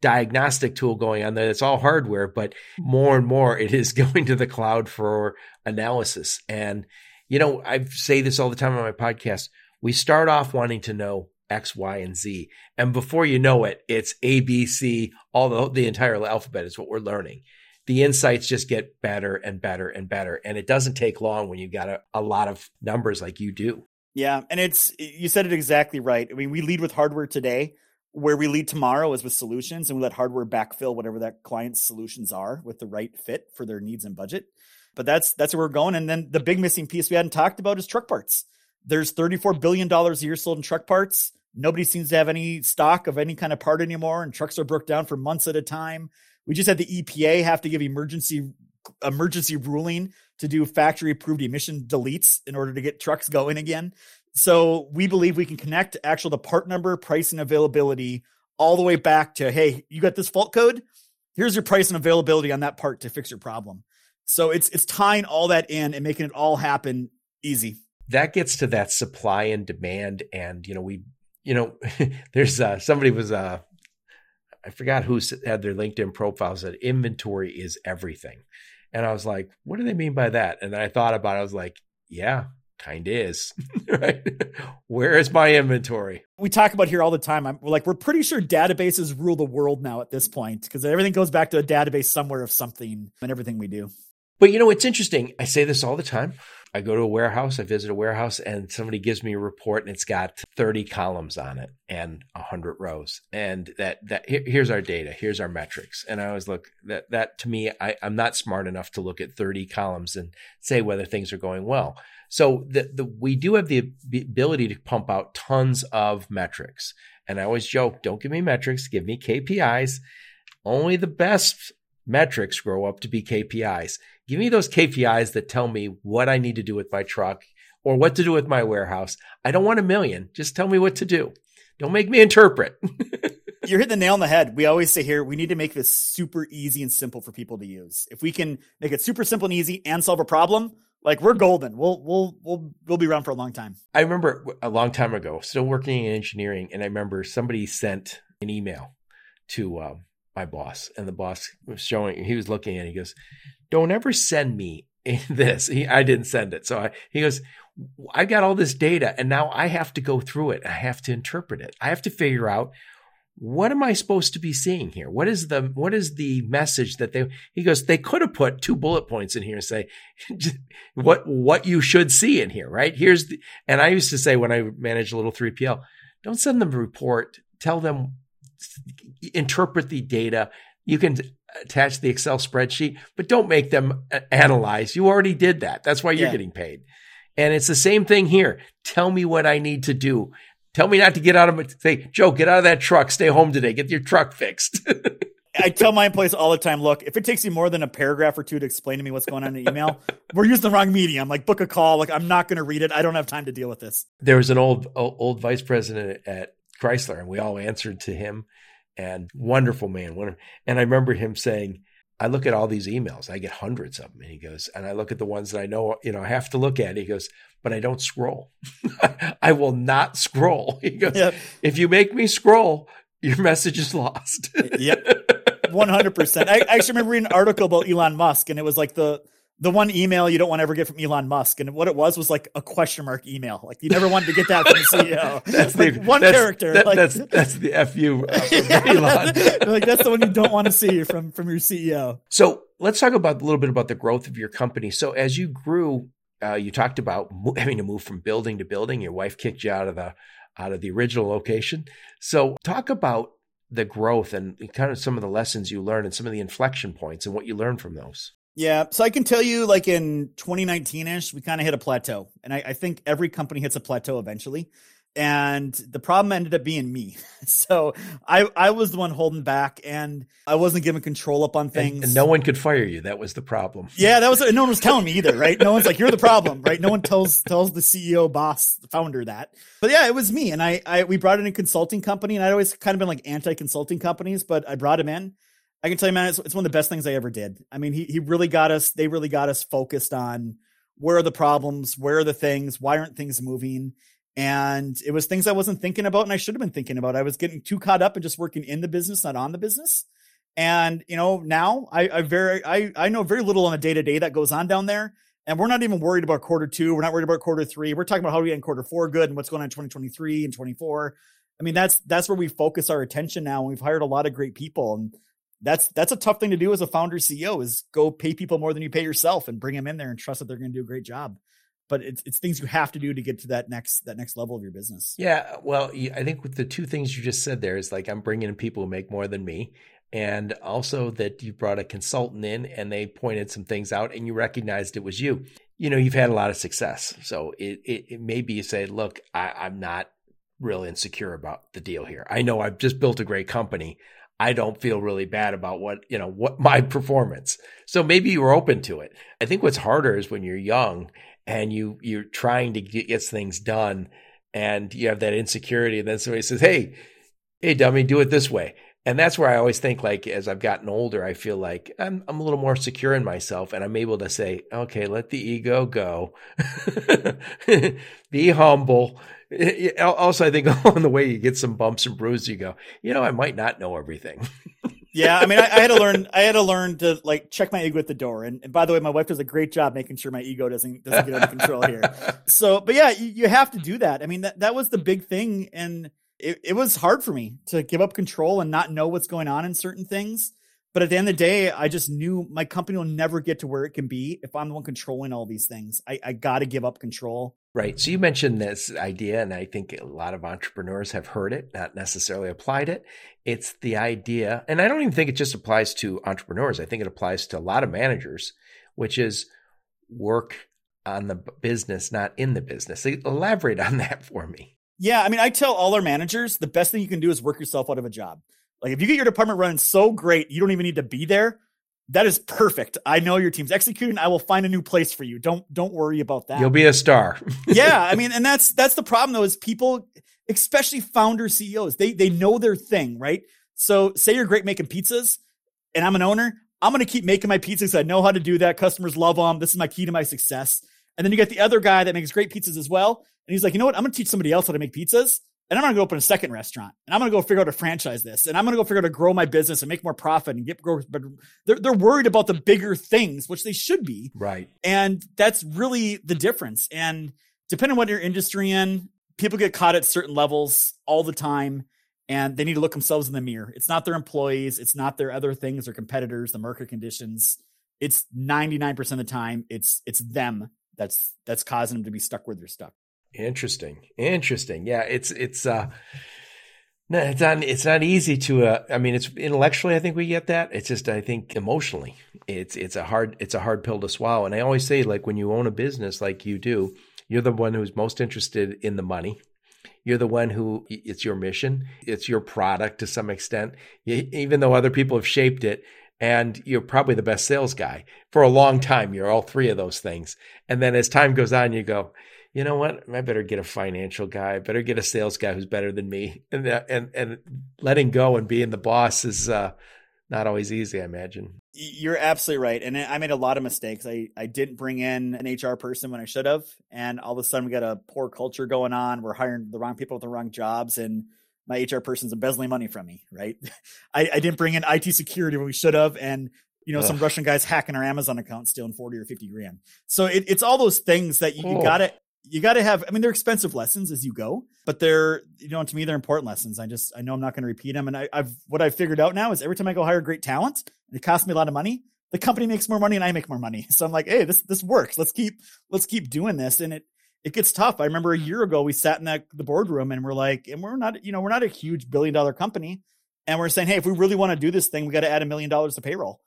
Speaker 2: diagnostic tool going on there. It's all hardware, but more and more it is going to the cloud for analysis. And, you know, I say this all the time on my podcast. We start off wanting to know X, Y, and Z. And before you know it, it's A, B, C, all the, the entire alphabet is what we're learning. The insights just get better and better and better. And it doesn't take long when you've got a, a lot of numbers like you do.
Speaker 3: Yeah. And it's, you said it exactly right. I mean, we lead with hardware today. Where we lead tomorrow is with solutions and we let hardware backfill whatever that client's solutions are with the right fit for their needs and budget. But that's that's where we're going. And then the big missing piece we hadn't talked about is truck parts. There's $34 billion a year sold in truck parts. Nobody seems to have any stock of any kind of part anymore, and trucks are broke down for months at a time. We just had the EPA have to give emergency emergency ruling to do factory approved emission deletes in order to get trucks going again. So we believe we can connect actual the part number, price, and availability all the way back to hey, you got this fault code. Here's your price and availability on that part to fix your problem. So it's it's tying all that in and making it all happen easy.
Speaker 2: That gets to that supply and demand, and you know we, you know, there's uh, somebody was uh, I forgot who had their LinkedIn profile said inventory is everything, and I was like, what do they mean by that? And then I thought about it, I was like, yeah, kind is. Right? Where is my inventory?
Speaker 3: We talk about here all the time. I'm like we're pretty sure databases rule the world now at this point because everything goes back to a database somewhere of something and everything we do
Speaker 2: but you know it's interesting. I say this all the time. I go to a warehouse i visit a warehouse and somebody gives me a report and it's got 30 columns on it and 100 rows. And that that here's our data. Here's our metrics. And i always look that that to me I, i'm not smart enough to look at 30 columns and say whether things are going well. So the, the, we do have the ability to pump out tons of metrics. And I always joke, don't give me metrics, give me KPIs. Only the best metrics grow up to be KPIs. Give me those KPIs that tell me what I need to do with my truck or what to do with my warehouse. I don't want a million. Just tell me what to do. Don't make me interpret.
Speaker 3: You're hitting the nail on the head. We always say here, we need to make this super easy and simple for people to use. If we can make it super simple and easy and solve a problem, like we're golden. We'll we'll we'll we'll be around for a long time.
Speaker 2: I remember a long time ago, still working in engineering, and I remember somebody sent an email to uh, my boss, and the boss was showing. He was looking and he goes, "Don't ever send me this." He, I didn't send it, so I, he goes, "I got all this data, and now I have to go through it. I have to interpret it. I have to figure out what am I supposed to be seeing here? What is the what is the message that they he goes, they could have put two bullet points in here and say what what you should see in here, right? Here's the and I used to say when I managed a little 3PL, don't send them a report, tell them interpret the data. You can attach the Excel spreadsheet, but don't make them uh, analyze. You already did that. That's why you're yeah. getting paid. And it's the same thing here. Tell me what I need to do. Tell me not to get out of my, Say, Joe, get out of that truck. Stay home today. Get your truck fixed.
Speaker 3: I tell my employees all the time, look, if it takes you more than a paragraph or two to explain to me what's going on in the email, we're using the wrong medium. Like book a call. Like I'm not going to read it. I don't have time to deal with this.
Speaker 2: There was an old old vice president at Chrysler, and we all answered to him. And wonderful man. And I remember him saying, I look at all these emails. I get hundreds of them. And he goes, and I look at the ones that I know, you know, I have to look at. He goes, but I don't scroll. I will not scroll. He goes, yep. if you make me scroll, your message is lost.
Speaker 3: yep. 100%. I, I actually remember reading an article about Elon Musk and it was like the, the one email you don't want to ever get from Elon Musk. And what it was was like a question mark email. Like you never wanted to get that from the CEO. that's like the, one
Speaker 2: that's,
Speaker 3: character.
Speaker 2: That,
Speaker 3: like,
Speaker 2: that's that's the fu uh, yeah,
Speaker 3: Elon. like that's the one you don't want to see from from your CEO.
Speaker 2: So let's talk about a little bit about the growth of your company. So as you grew, uh, you talked about having to move from building to building. Your wife kicked you out of the out of the original location. So talk about the growth and kind of some of the lessons you learned and some of the inflection points and what you learned from those.
Speaker 3: Yeah. So I can tell you, like in 2019 ish, we kind of hit a plateau. And I, I, think every company hits a plateau eventually. And the problem ended up being me. So I, I was the one holding back and I wasn't giving control up on things.
Speaker 2: And, and no one could fire you. That was the problem.
Speaker 3: Yeah. That was, no one was telling me either, right? No one's like, you're the problem, right? No one tells, tells the CEO, boss, the founder that. But yeah, it was me. And I, I, we brought in a consulting company and I'd always kind of been like anti consulting companies, but I brought him in I can tell you, man, it's, it's one of the best things I ever did. I mean, he he really got us. They really got us focused on where are the problems, where are the things, why aren't things moving? And it was things I wasn't thinking about, and I should have been thinking about. I was getting too caught up in just working in the business, not on the business. And you know, now I, I very I I know very little on a day to day that goes on down there. And we're not even worried about quarter two. We're not worried about quarter three. We're talking about how we get in quarter four good and what's going on in 2023 and 24. I mean, that's that's where we focus our attention now. And we've hired a lot of great people, and that's that's a tough thing to do as a founder CEO is go pay people more than you pay yourself and bring them in there and trust that they're going to do a great job. But it's it's things you have to do to get to that next that next level of your business.
Speaker 2: Yeah, well, I think with the two things you just said there is like I'm bringing in people who make more than me, and also that you brought a consultant in and they pointed some things out and you recognized it was you. You know, you've had a lot of success, so it it, it maybe you say, look, I, I'm not real insecure about the deal here. I know I've just built a great company. I don't feel really bad about what, you know, what my performance. So maybe you were open to it. I think what's harder is when you're young and you, you're trying to get, get things done and you have that insecurity. And then somebody says, Hey, Hey, dummy, do it this way. And that's where I always think like, as I've gotten older, I feel like I'm, I'm a little more secure in myself and I'm able to say, okay, let the ego go, be humble. Also, I think along the way, you get some bumps and bruises. You go, you know, I might not know everything.
Speaker 3: yeah, I mean, I, I, had to learn. I had to learn to like check my ego at the door. And, and, by the way, my wife does a great job making sure my ego doesn't doesn't get out of control here. So, but yeah, you, you have to do that. I mean, that that was the big thing, and it, it was hard for me to give up control and not know what's going on in certain things. But at the end of the day, I just knew my company will never get to where it can be if I'm the one controlling all these things. I, I got to give up control.
Speaker 2: Right. So you mentioned this idea, and I think a lot of entrepreneurs have heard it, not necessarily applied it. It's the idea, and I don't even think it just applies to entrepreneurs. I think it applies to a lot of managers, which is work on the business, not in the business. Elaborate on that for me.
Speaker 3: Yeah, I mean, I tell all our managers the best thing you can do is work yourself out of a job. Like if you get your department running so great, you don't even need to be there. That is perfect. I know your team's executing. I will find a new place for you. Don't don't worry about that.
Speaker 2: You'll be a star.
Speaker 3: yeah, I mean, and that's that's the problem though is people, especially founder CEOs, they they know their thing, right? So say you're great making pizzas, and I'm an owner. I'm going to keep making my pizzas. I know how to do that. Customers love them. This is my key to my success. And then you get the other guy that makes great pizzas as well. And he's like, you know what? I'm going to teach somebody else how to make pizzas. And I'm going to go open a second restaurant and I'm going to go figure out to franchise this and I'm going to go figure out to grow my business and make more profit and get growth. But they're, they're worried about the bigger things, which they should be.
Speaker 2: Right.
Speaker 3: And that's really the difference. And depending on what your industry in, people get caught at certain levels all the time and they need to look themselves in the mirror. It's not their employees. It's not their other things or competitors, the market conditions. It's 99% of the time, it's, it's them that's, that's causing them to be stuck where they're stuck.
Speaker 2: Interesting. Interesting. Yeah, it's it's uh no, it's not it's not easy to uh I mean it's intellectually I think we get that. It's just I think emotionally. It's it's a hard it's a hard pill to swallow. And I always say like when you own a business like you do, you're the one who's most interested in the money. You're the one who it's your mission, it's your product to some extent. even though other people have shaped it, and you're probably the best sales guy for a long time. You're all three of those things. And then as time goes on, you go, you know what? I better get a financial guy. I better get a sales guy who's better than me. And and and letting go and being the boss is uh, not always easy. I imagine.
Speaker 3: You're absolutely right. And I made a lot of mistakes. I I didn't bring in an HR person when I should have, and all of a sudden we got a poor culture going on. We're hiring the wrong people with the wrong jobs, and my HR person's embezzling money from me. Right? I, I didn't bring in IT security when we should have, and you know, Ugh. some Russian guys hacking our Amazon account, stealing 40 or 50 grand. So it, it's all those things that you, you oh. gotta, you got to have i mean they're expensive lessons as you go but they're you know to me they're important lessons. I just i know i'm not going to repeat them and I, have what i've figured out now is every time i go hire great talent and it costs me a lot of money the company makes more money and i make more money. So i'm like hey this this works. Let's keep let's keep doing this. And it it gets tough. I remember a mm. year ago we sat in that the boardroom and we're like and we're not you know we're not a huge billion dollar company and we're saying hey if we really want to do this thing we got to add a million dollars to payroll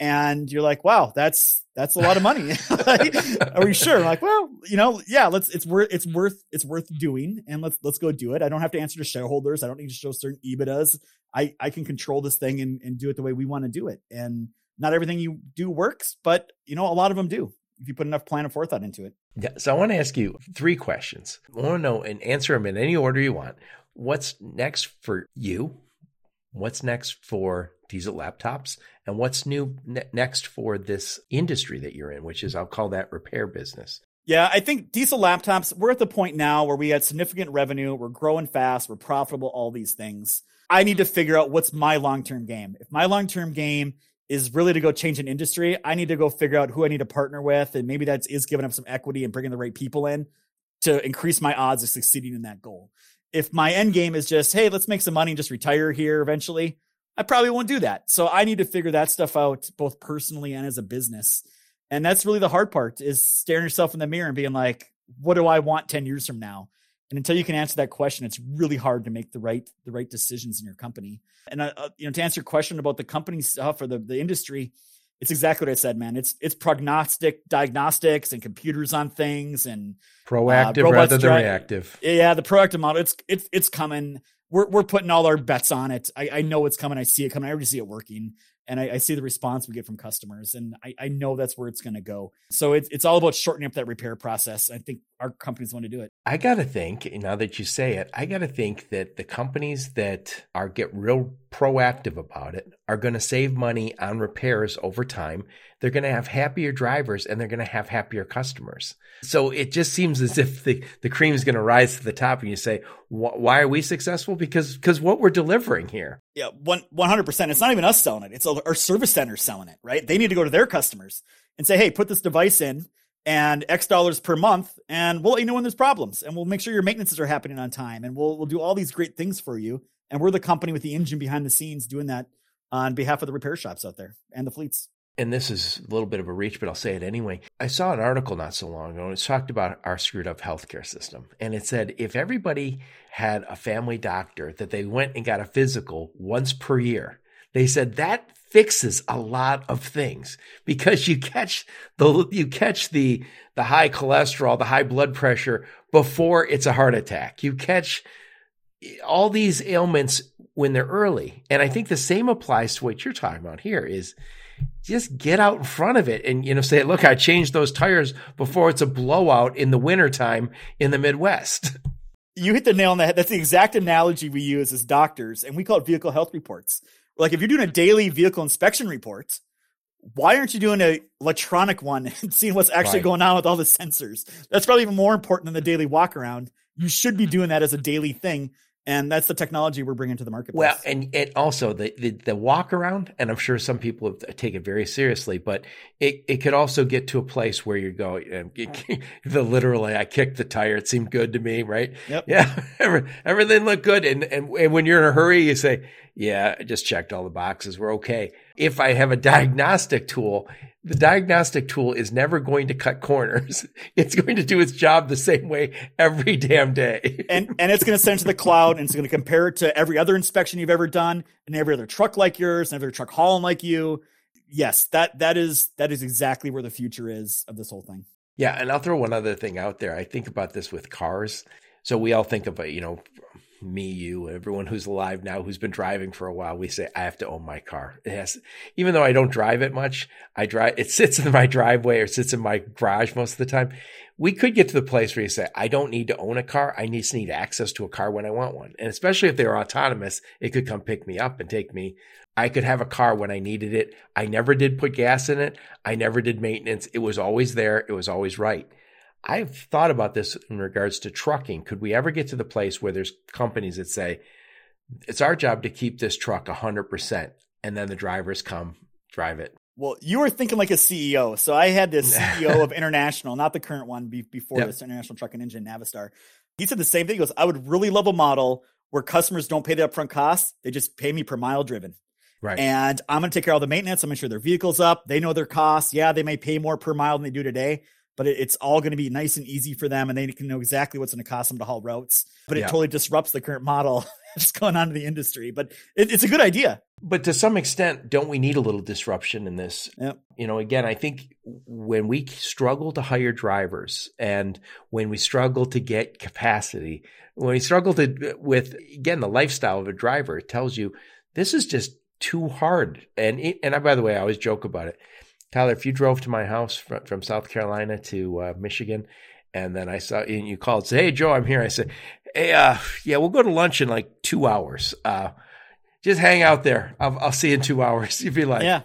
Speaker 3: and you're like, wow, that's that's a lot of money. Are we sure? I'm like, well, you know, yeah, let's it's worth it's worth it's worth doing and let's let's go do it. I don't have to answer to shareholders. I don't need to show certain EBITDAs. I I can control this thing and, and do it the way we want to do it. And not everything you do works, but you know, a lot of them do if you put enough plan and forethought into it.
Speaker 2: Yeah. So I want to ask you three questions. I want to know and answer them in any order you want. What's next for you? What's next for Diesel laptops and what's new ne- next for this industry that you're in, which is I'll call that repair business.
Speaker 3: Yeah, I think diesel laptops, we're at the point now where we had significant revenue, we're growing fast, we're profitable, all these things. I need to figure out what's my long term game. If my long term game is really to go change an industry, I need to go figure out who I need to partner with. And maybe that is giving up some equity and bringing the right people in to increase my odds of succeeding in that goal. If my end game is just, hey, let's make some money and just retire here eventually, I probably won't do that. So I need to figure that stuff out both personally and as a business. And that's really the hard part is staring yourself in the mirror and being like, what do I want 10 years from now? And until you can answer that question, it's really hard to make the right the right decisions in your company. And uh, uh you know, to answer your question about the company stuff or the, the industry, it's exactly what I said, man. It's it's prognostic diagnostics and computers on things and
Speaker 2: proactive uh, rather than reactive.
Speaker 3: Yeah, the proactive model. It's it's it's coming. We're we're putting all our bets on it. I, I know it's coming. I see it coming. I already see it working and I, I, see the response we get from customers, and I, I know that's where it's going to go. So it's it's all about shortening up that repair process. I think our companies want to do it.
Speaker 2: I got to think now that you say it, I got to think that the companies that are get real proactive about it are going to save money on repairs over time. They're going to have happier drivers and they're going to have happier customers. So it just seems as if the, the cream is going to rise to the top and you say, why are we successful? Because, because what we're delivering here.
Speaker 3: Yeah. One, 100%. It's not even us selling it. It's our service centers selling it, right? They need to go to their customers and say, Hey, put this device in and X dollars per month, and we'll let you know when there's problems, and we'll make sure your maintenances are happening on time, and we'll we'll do all these great things for you. And we're the company with the engine behind the scenes doing that on behalf of the repair shops out there and the fleets.
Speaker 2: And this is a little bit of a reach, but I'll say it anyway. I saw an article not so long ago, and it talked about our screwed up healthcare system. And it said if everybody had a family doctor that they went and got a physical once per year, they said that fixes a lot of things because you catch the you catch the the high cholesterol, the high blood pressure before it's a heart attack. You catch all these ailments when they're early. And I think the same applies to what you're talking about here is just get out in front of it and you know say look I changed those tires before it's a blowout in the wintertime in the Midwest.
Speaker 3: You hit the nail on the head. That's the exact analogy we use as doctors and we call it vehicle health reports like if you're doing a daily vehicle inspection report, why aren't you doing a electronic one and seeing what's actually right. going on with all the sensors? That's probably even more important than the daily walk around. You should be doing that as a daily thing and that's the technology we're bringing to the marketplace.
Speaker 2: Well, and it also the, the, the walk around, and I'm sure some people take it very seriously, but it it could also get to a place where you go, um, the literally, I kicked the tire, it seemed good to me, right?
Speaker 3: Yep.
Speaker 2: Yeah, everything looked good, and, and and when you're in a hurry, you say, yeah, I just checked all the boxes, we're okay. If I have a diagnostic tool, the diagnostic tool is never going to cut corners. It's going to do its job the same way every damn day.
Speaker 3: and and it's going to send to the cloud and it's going to compare it to every other inspection you've ever done and every other truck like yours and every truck hauling like you. Yes, that that is that is exactly where the future is of this whole thing.
Speaker 2: Yeah, and I'll throw one other thing out there. I think about this with cars. So we all think of a, you know, me, you, everyone who's alive now who's been driving for a while, we say, I have to own my car. It has, even though I don't drive it much, I drive, it sits in my driveway or sits in my garage most of the time. We could get to the place where you say, I don't need to own a car. I just need access to a car when I want one. And especially if they're autonomous, it could come pick me up and take me. I could have a car when I needed it. I never did put gas in it. I never did maintenance. It was always there. It was always right. I've thought about this in regards to trucking. Could we ever get to the place where there's companies that say, it's our job to keep this truck 100%, and then the drivers come drive it?
Speaker 3: Well, you were thinking like a CEO. So I had this CEO of International, not the current one before yep. this International Truck and Engine, Navistar. He said the same thing. He goes, I would really love a model where customers don't pay the upfront costs. They just pay me per mile driven.
Speaker 2: Right.
Speaker 3: And I'm going to take care of all the maintenance. I'm going to sure their vehicle's up. They know their costs. Yeah, they may pay more per mile than they do today, but it, it's all going to be nice and easy for them and they can know exactly what's going to cost them to haul routes. But it totally disrupts the current model that's going on in the industry. But it, it's a good idea.
Speaker 2: But to some extent, don't we need a little disruption in this?
Speaker 3: Yep.
Speaker 2: You know, again, I think when we struggle to hire drivers and when we struggle to get capacity, when we struggle to with again the lifestyle of a driver, it tells you this is just too hard. And and I, by the way, I always joke about it Tyler, if you drove to my house from, from South Carolina to uh, Michigan, and then I saw and you called, say, "Hey, Joe, I'm here." I said, "Hey, uh, yeah, we'll go to lunch in like two hours. Uh, just hang out there. I'll, I'll see you in two hours." You'd be like,
Speaker 3: "Yeah."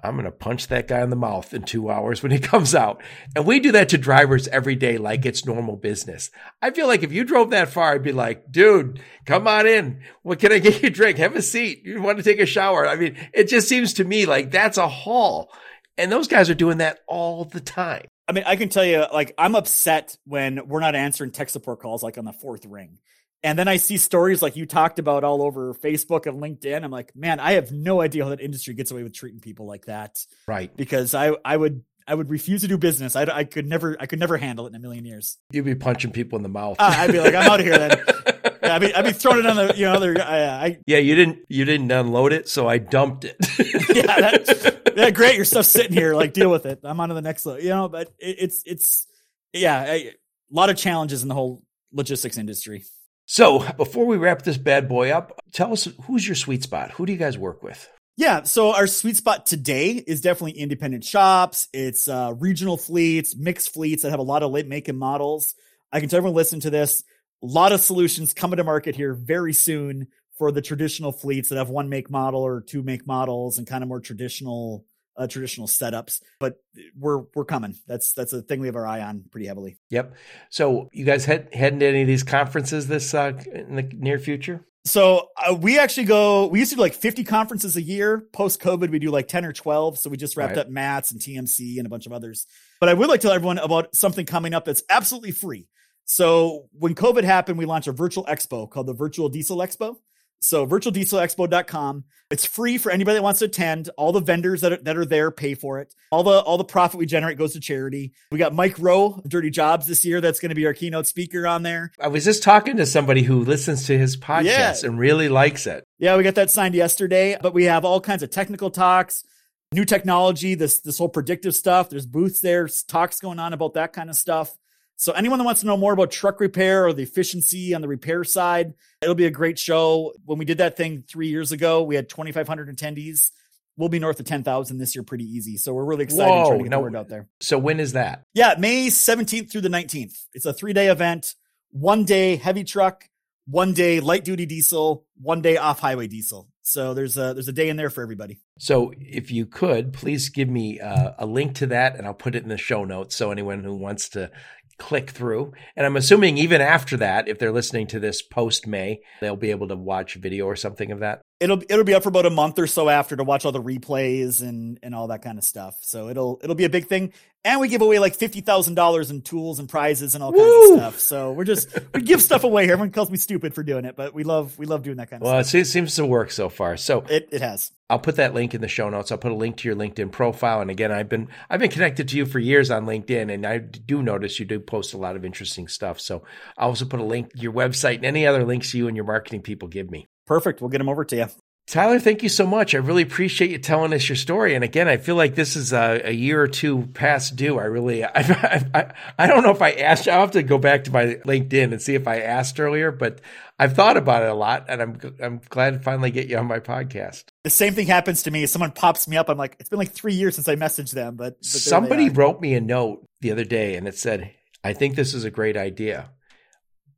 Speaker 2: I'm going to punch that guy in the mouth in two hours when he comes out. And we do that to drivers every day like it's normal business. I feel like if you drove that far, I'd be like, dude, come on in. What can I get you a drink? Have a seat. You want to take a shower? I mean, it just seems to me like that's a haul. And those guys are doing that all the time.
Speaker 3: I mean, I can tell you, like, I'm upset when we're not answering tech support calls like on the fourth ring. And then I see stories like you talked about all over Facebook and LinkedIn. I'm like, man, I have no idea how that industry gets away with treating people like that.
Speaker 2: Right.
Speaker 3: Because I, I would, I would refuse to do business. I, I could never, I could never handle it in a million years.
Speaker 2: You'd be punching people in the mouth.
Speaker 3: Uh, I'd be like, I'm out of here then. Yeah, I'd be, I'd be throwing it on the, you know, other, I, I
Speaker 2: yeah, you didn't, you didn't unload it, so I dumped it.
Speaker 3: yeah, that, yeah, great. Your stuff's sitting here. Like, deal with it. I'm on to the next, you know. But it, it's, it's, yeah, a lot of challenges in the whole logistics industry.
Speaker 2: So before we wrap this bad boy up, tell us who's your sweet spot? Who do you guys work with?
Speaker 3: Yeah, so our sweet spot today is definitely independent shops. It's uh, regional fleets, mixed fleets that have a lot of late making models. I can tell everyone listen to this. A lot of solutions coming to market here very soon for the traditional fleets that have one make model or two make models and kind of more traditional uh, traditional setups, but we're we're coming. That's that's a thing we have our eye on pretty heavily.
Speaker 2: Yep. So you guys head heading to any of these conferences this uh, in the near future?
Speaker 3: So uh, we actually go. We used to do like 50 conferences a year. Post COVID, we do like 10 or 12. So we just wrapped right. up MATS and TMC and a bunch of others. But I would like to tell everyone about something coming up that's absolutely free. So when COVID happened, we launched a virtual expo called the Virtual Diesel Expo. So virtualdieselexpo.com. It's free for anybody that wants to attend. All the vendors that are, that are there pay for it. All the all the profit we generate goes to charity. We got Mike Rowe, Dirty Jobs this year. That's going to be our keynote speaker on there.
Speaker 2: I was just talking to somebody who listens to his podcast yeah. and really likes it.
Speaker 3: Yeah, we got that signed yesterday. But we have all kinds of technical talks, new technology, this this whole predictive stuff. There's booths there, talks going on about that kind of stuff. So anyone that wants to know more about truck repair or the efficiency on the repair side, it'll be a great show. When we did that thing three years ago, we had 2,500 attendees. We'll be north of 10,000 this year pretty easy. So we're really excited Whoa, trying to get no, the word out there.
Speaker 2: So when is that?
Speaker 3: Yeah, May 17th through the 19th. It's a three day event, one day heavy truck, one day light duty diesel, one day off highway diesel. So there's a there's a day in there for everybody.
Speaker 2: So if you could, please give me uh, a link to that, and I'll put it in the show notes. So anyone who wants to click through. And I'm assuming even after that, if they're listening to this post May, they'll be able to watch video or something of that.
Speaker 3: It'll it'll be up for about a month or so after to watch all the replays and and all that kind of stuff. So it'll it'll be a big thing. And we give away like fifty thousand dollars in tools and prizes and all Woo! kinds of stuff. So we're just we give stuff away. Everyone calls me stupid for doing it, but we love we love doing that kind of
Speaker 2: well,
Speaker 3: stuff.
Speaker 2: Well, it seems to work so far. So
Speaker 3: it it has.
Speaker 2: I'll put that link in the show notes. I'll put a link to your LinkedIn profile. And again, I've been I've been connected to you for years on LinkedIn, and I do notice you do post a lot of interesting stuff. So I'll also put a link your website and any other links you and your marketing people give me.
Speaker 3: Perfect. We'll get them over to you.
Speaker 2: Tyler, thank you so much. I really appreciate you telling us your story. And again, I feel like this is a, a year or two past due. I really, I, I, I, don't know if I asked. You. I'll have to go back to my LinkedIn and see if I asked earlier. But I've thought about it a lot, and I'm I'm glad to finally get you on my podcast.
Speaker 3: The same thing happens to me. Someone pops me up. I'm like, it's been like three years since I messaged them. But, but
Speaker 2: somebody wrote me a note the other day, and it said, "I think this is a great idea."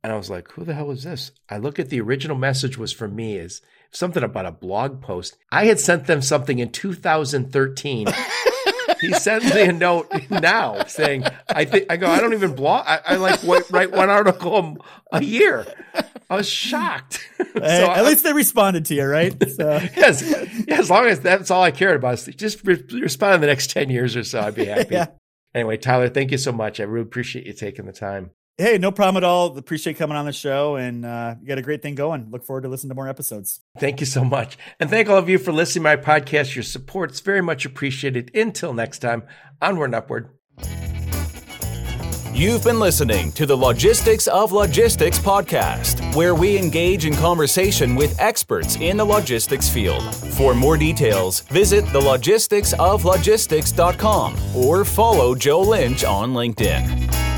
Speaker 2: And I was like, "Who the hell is this?" I look at the original message was from me. Is something about a blog post. I had sent them something in 2013. he sends me a note now saying, I think, I go, I don't even blog. I, I like write one article a year. I was shocked.
Speaker 3: so at I, least they responded to you, right?
Speaker 2: So. yes. Yeah, as long as that's all I cared about, just re- respond in the next 10 years or so, I'd be happy. yeah. Anyway, Tyler, thank you so much. I really appreciate you taking the time.
Speaker 3: Hey, no problem at all. Appreciate coming on the show, and uh, you got a great thing going. Look forward to listening to more episodes.
Speaker 2: Thank you so much, and thank all of you for listening to my podcast. Your support is very much appreciated. Until next time, onward and upward.
Speaker 1: You've been listening to the Logistics of Logistics podcast, where we engage in conversation with experts in the logistics field. For more details, visit thelogisticsoflogistics.com or follow Joe Lynch on LinkedIn.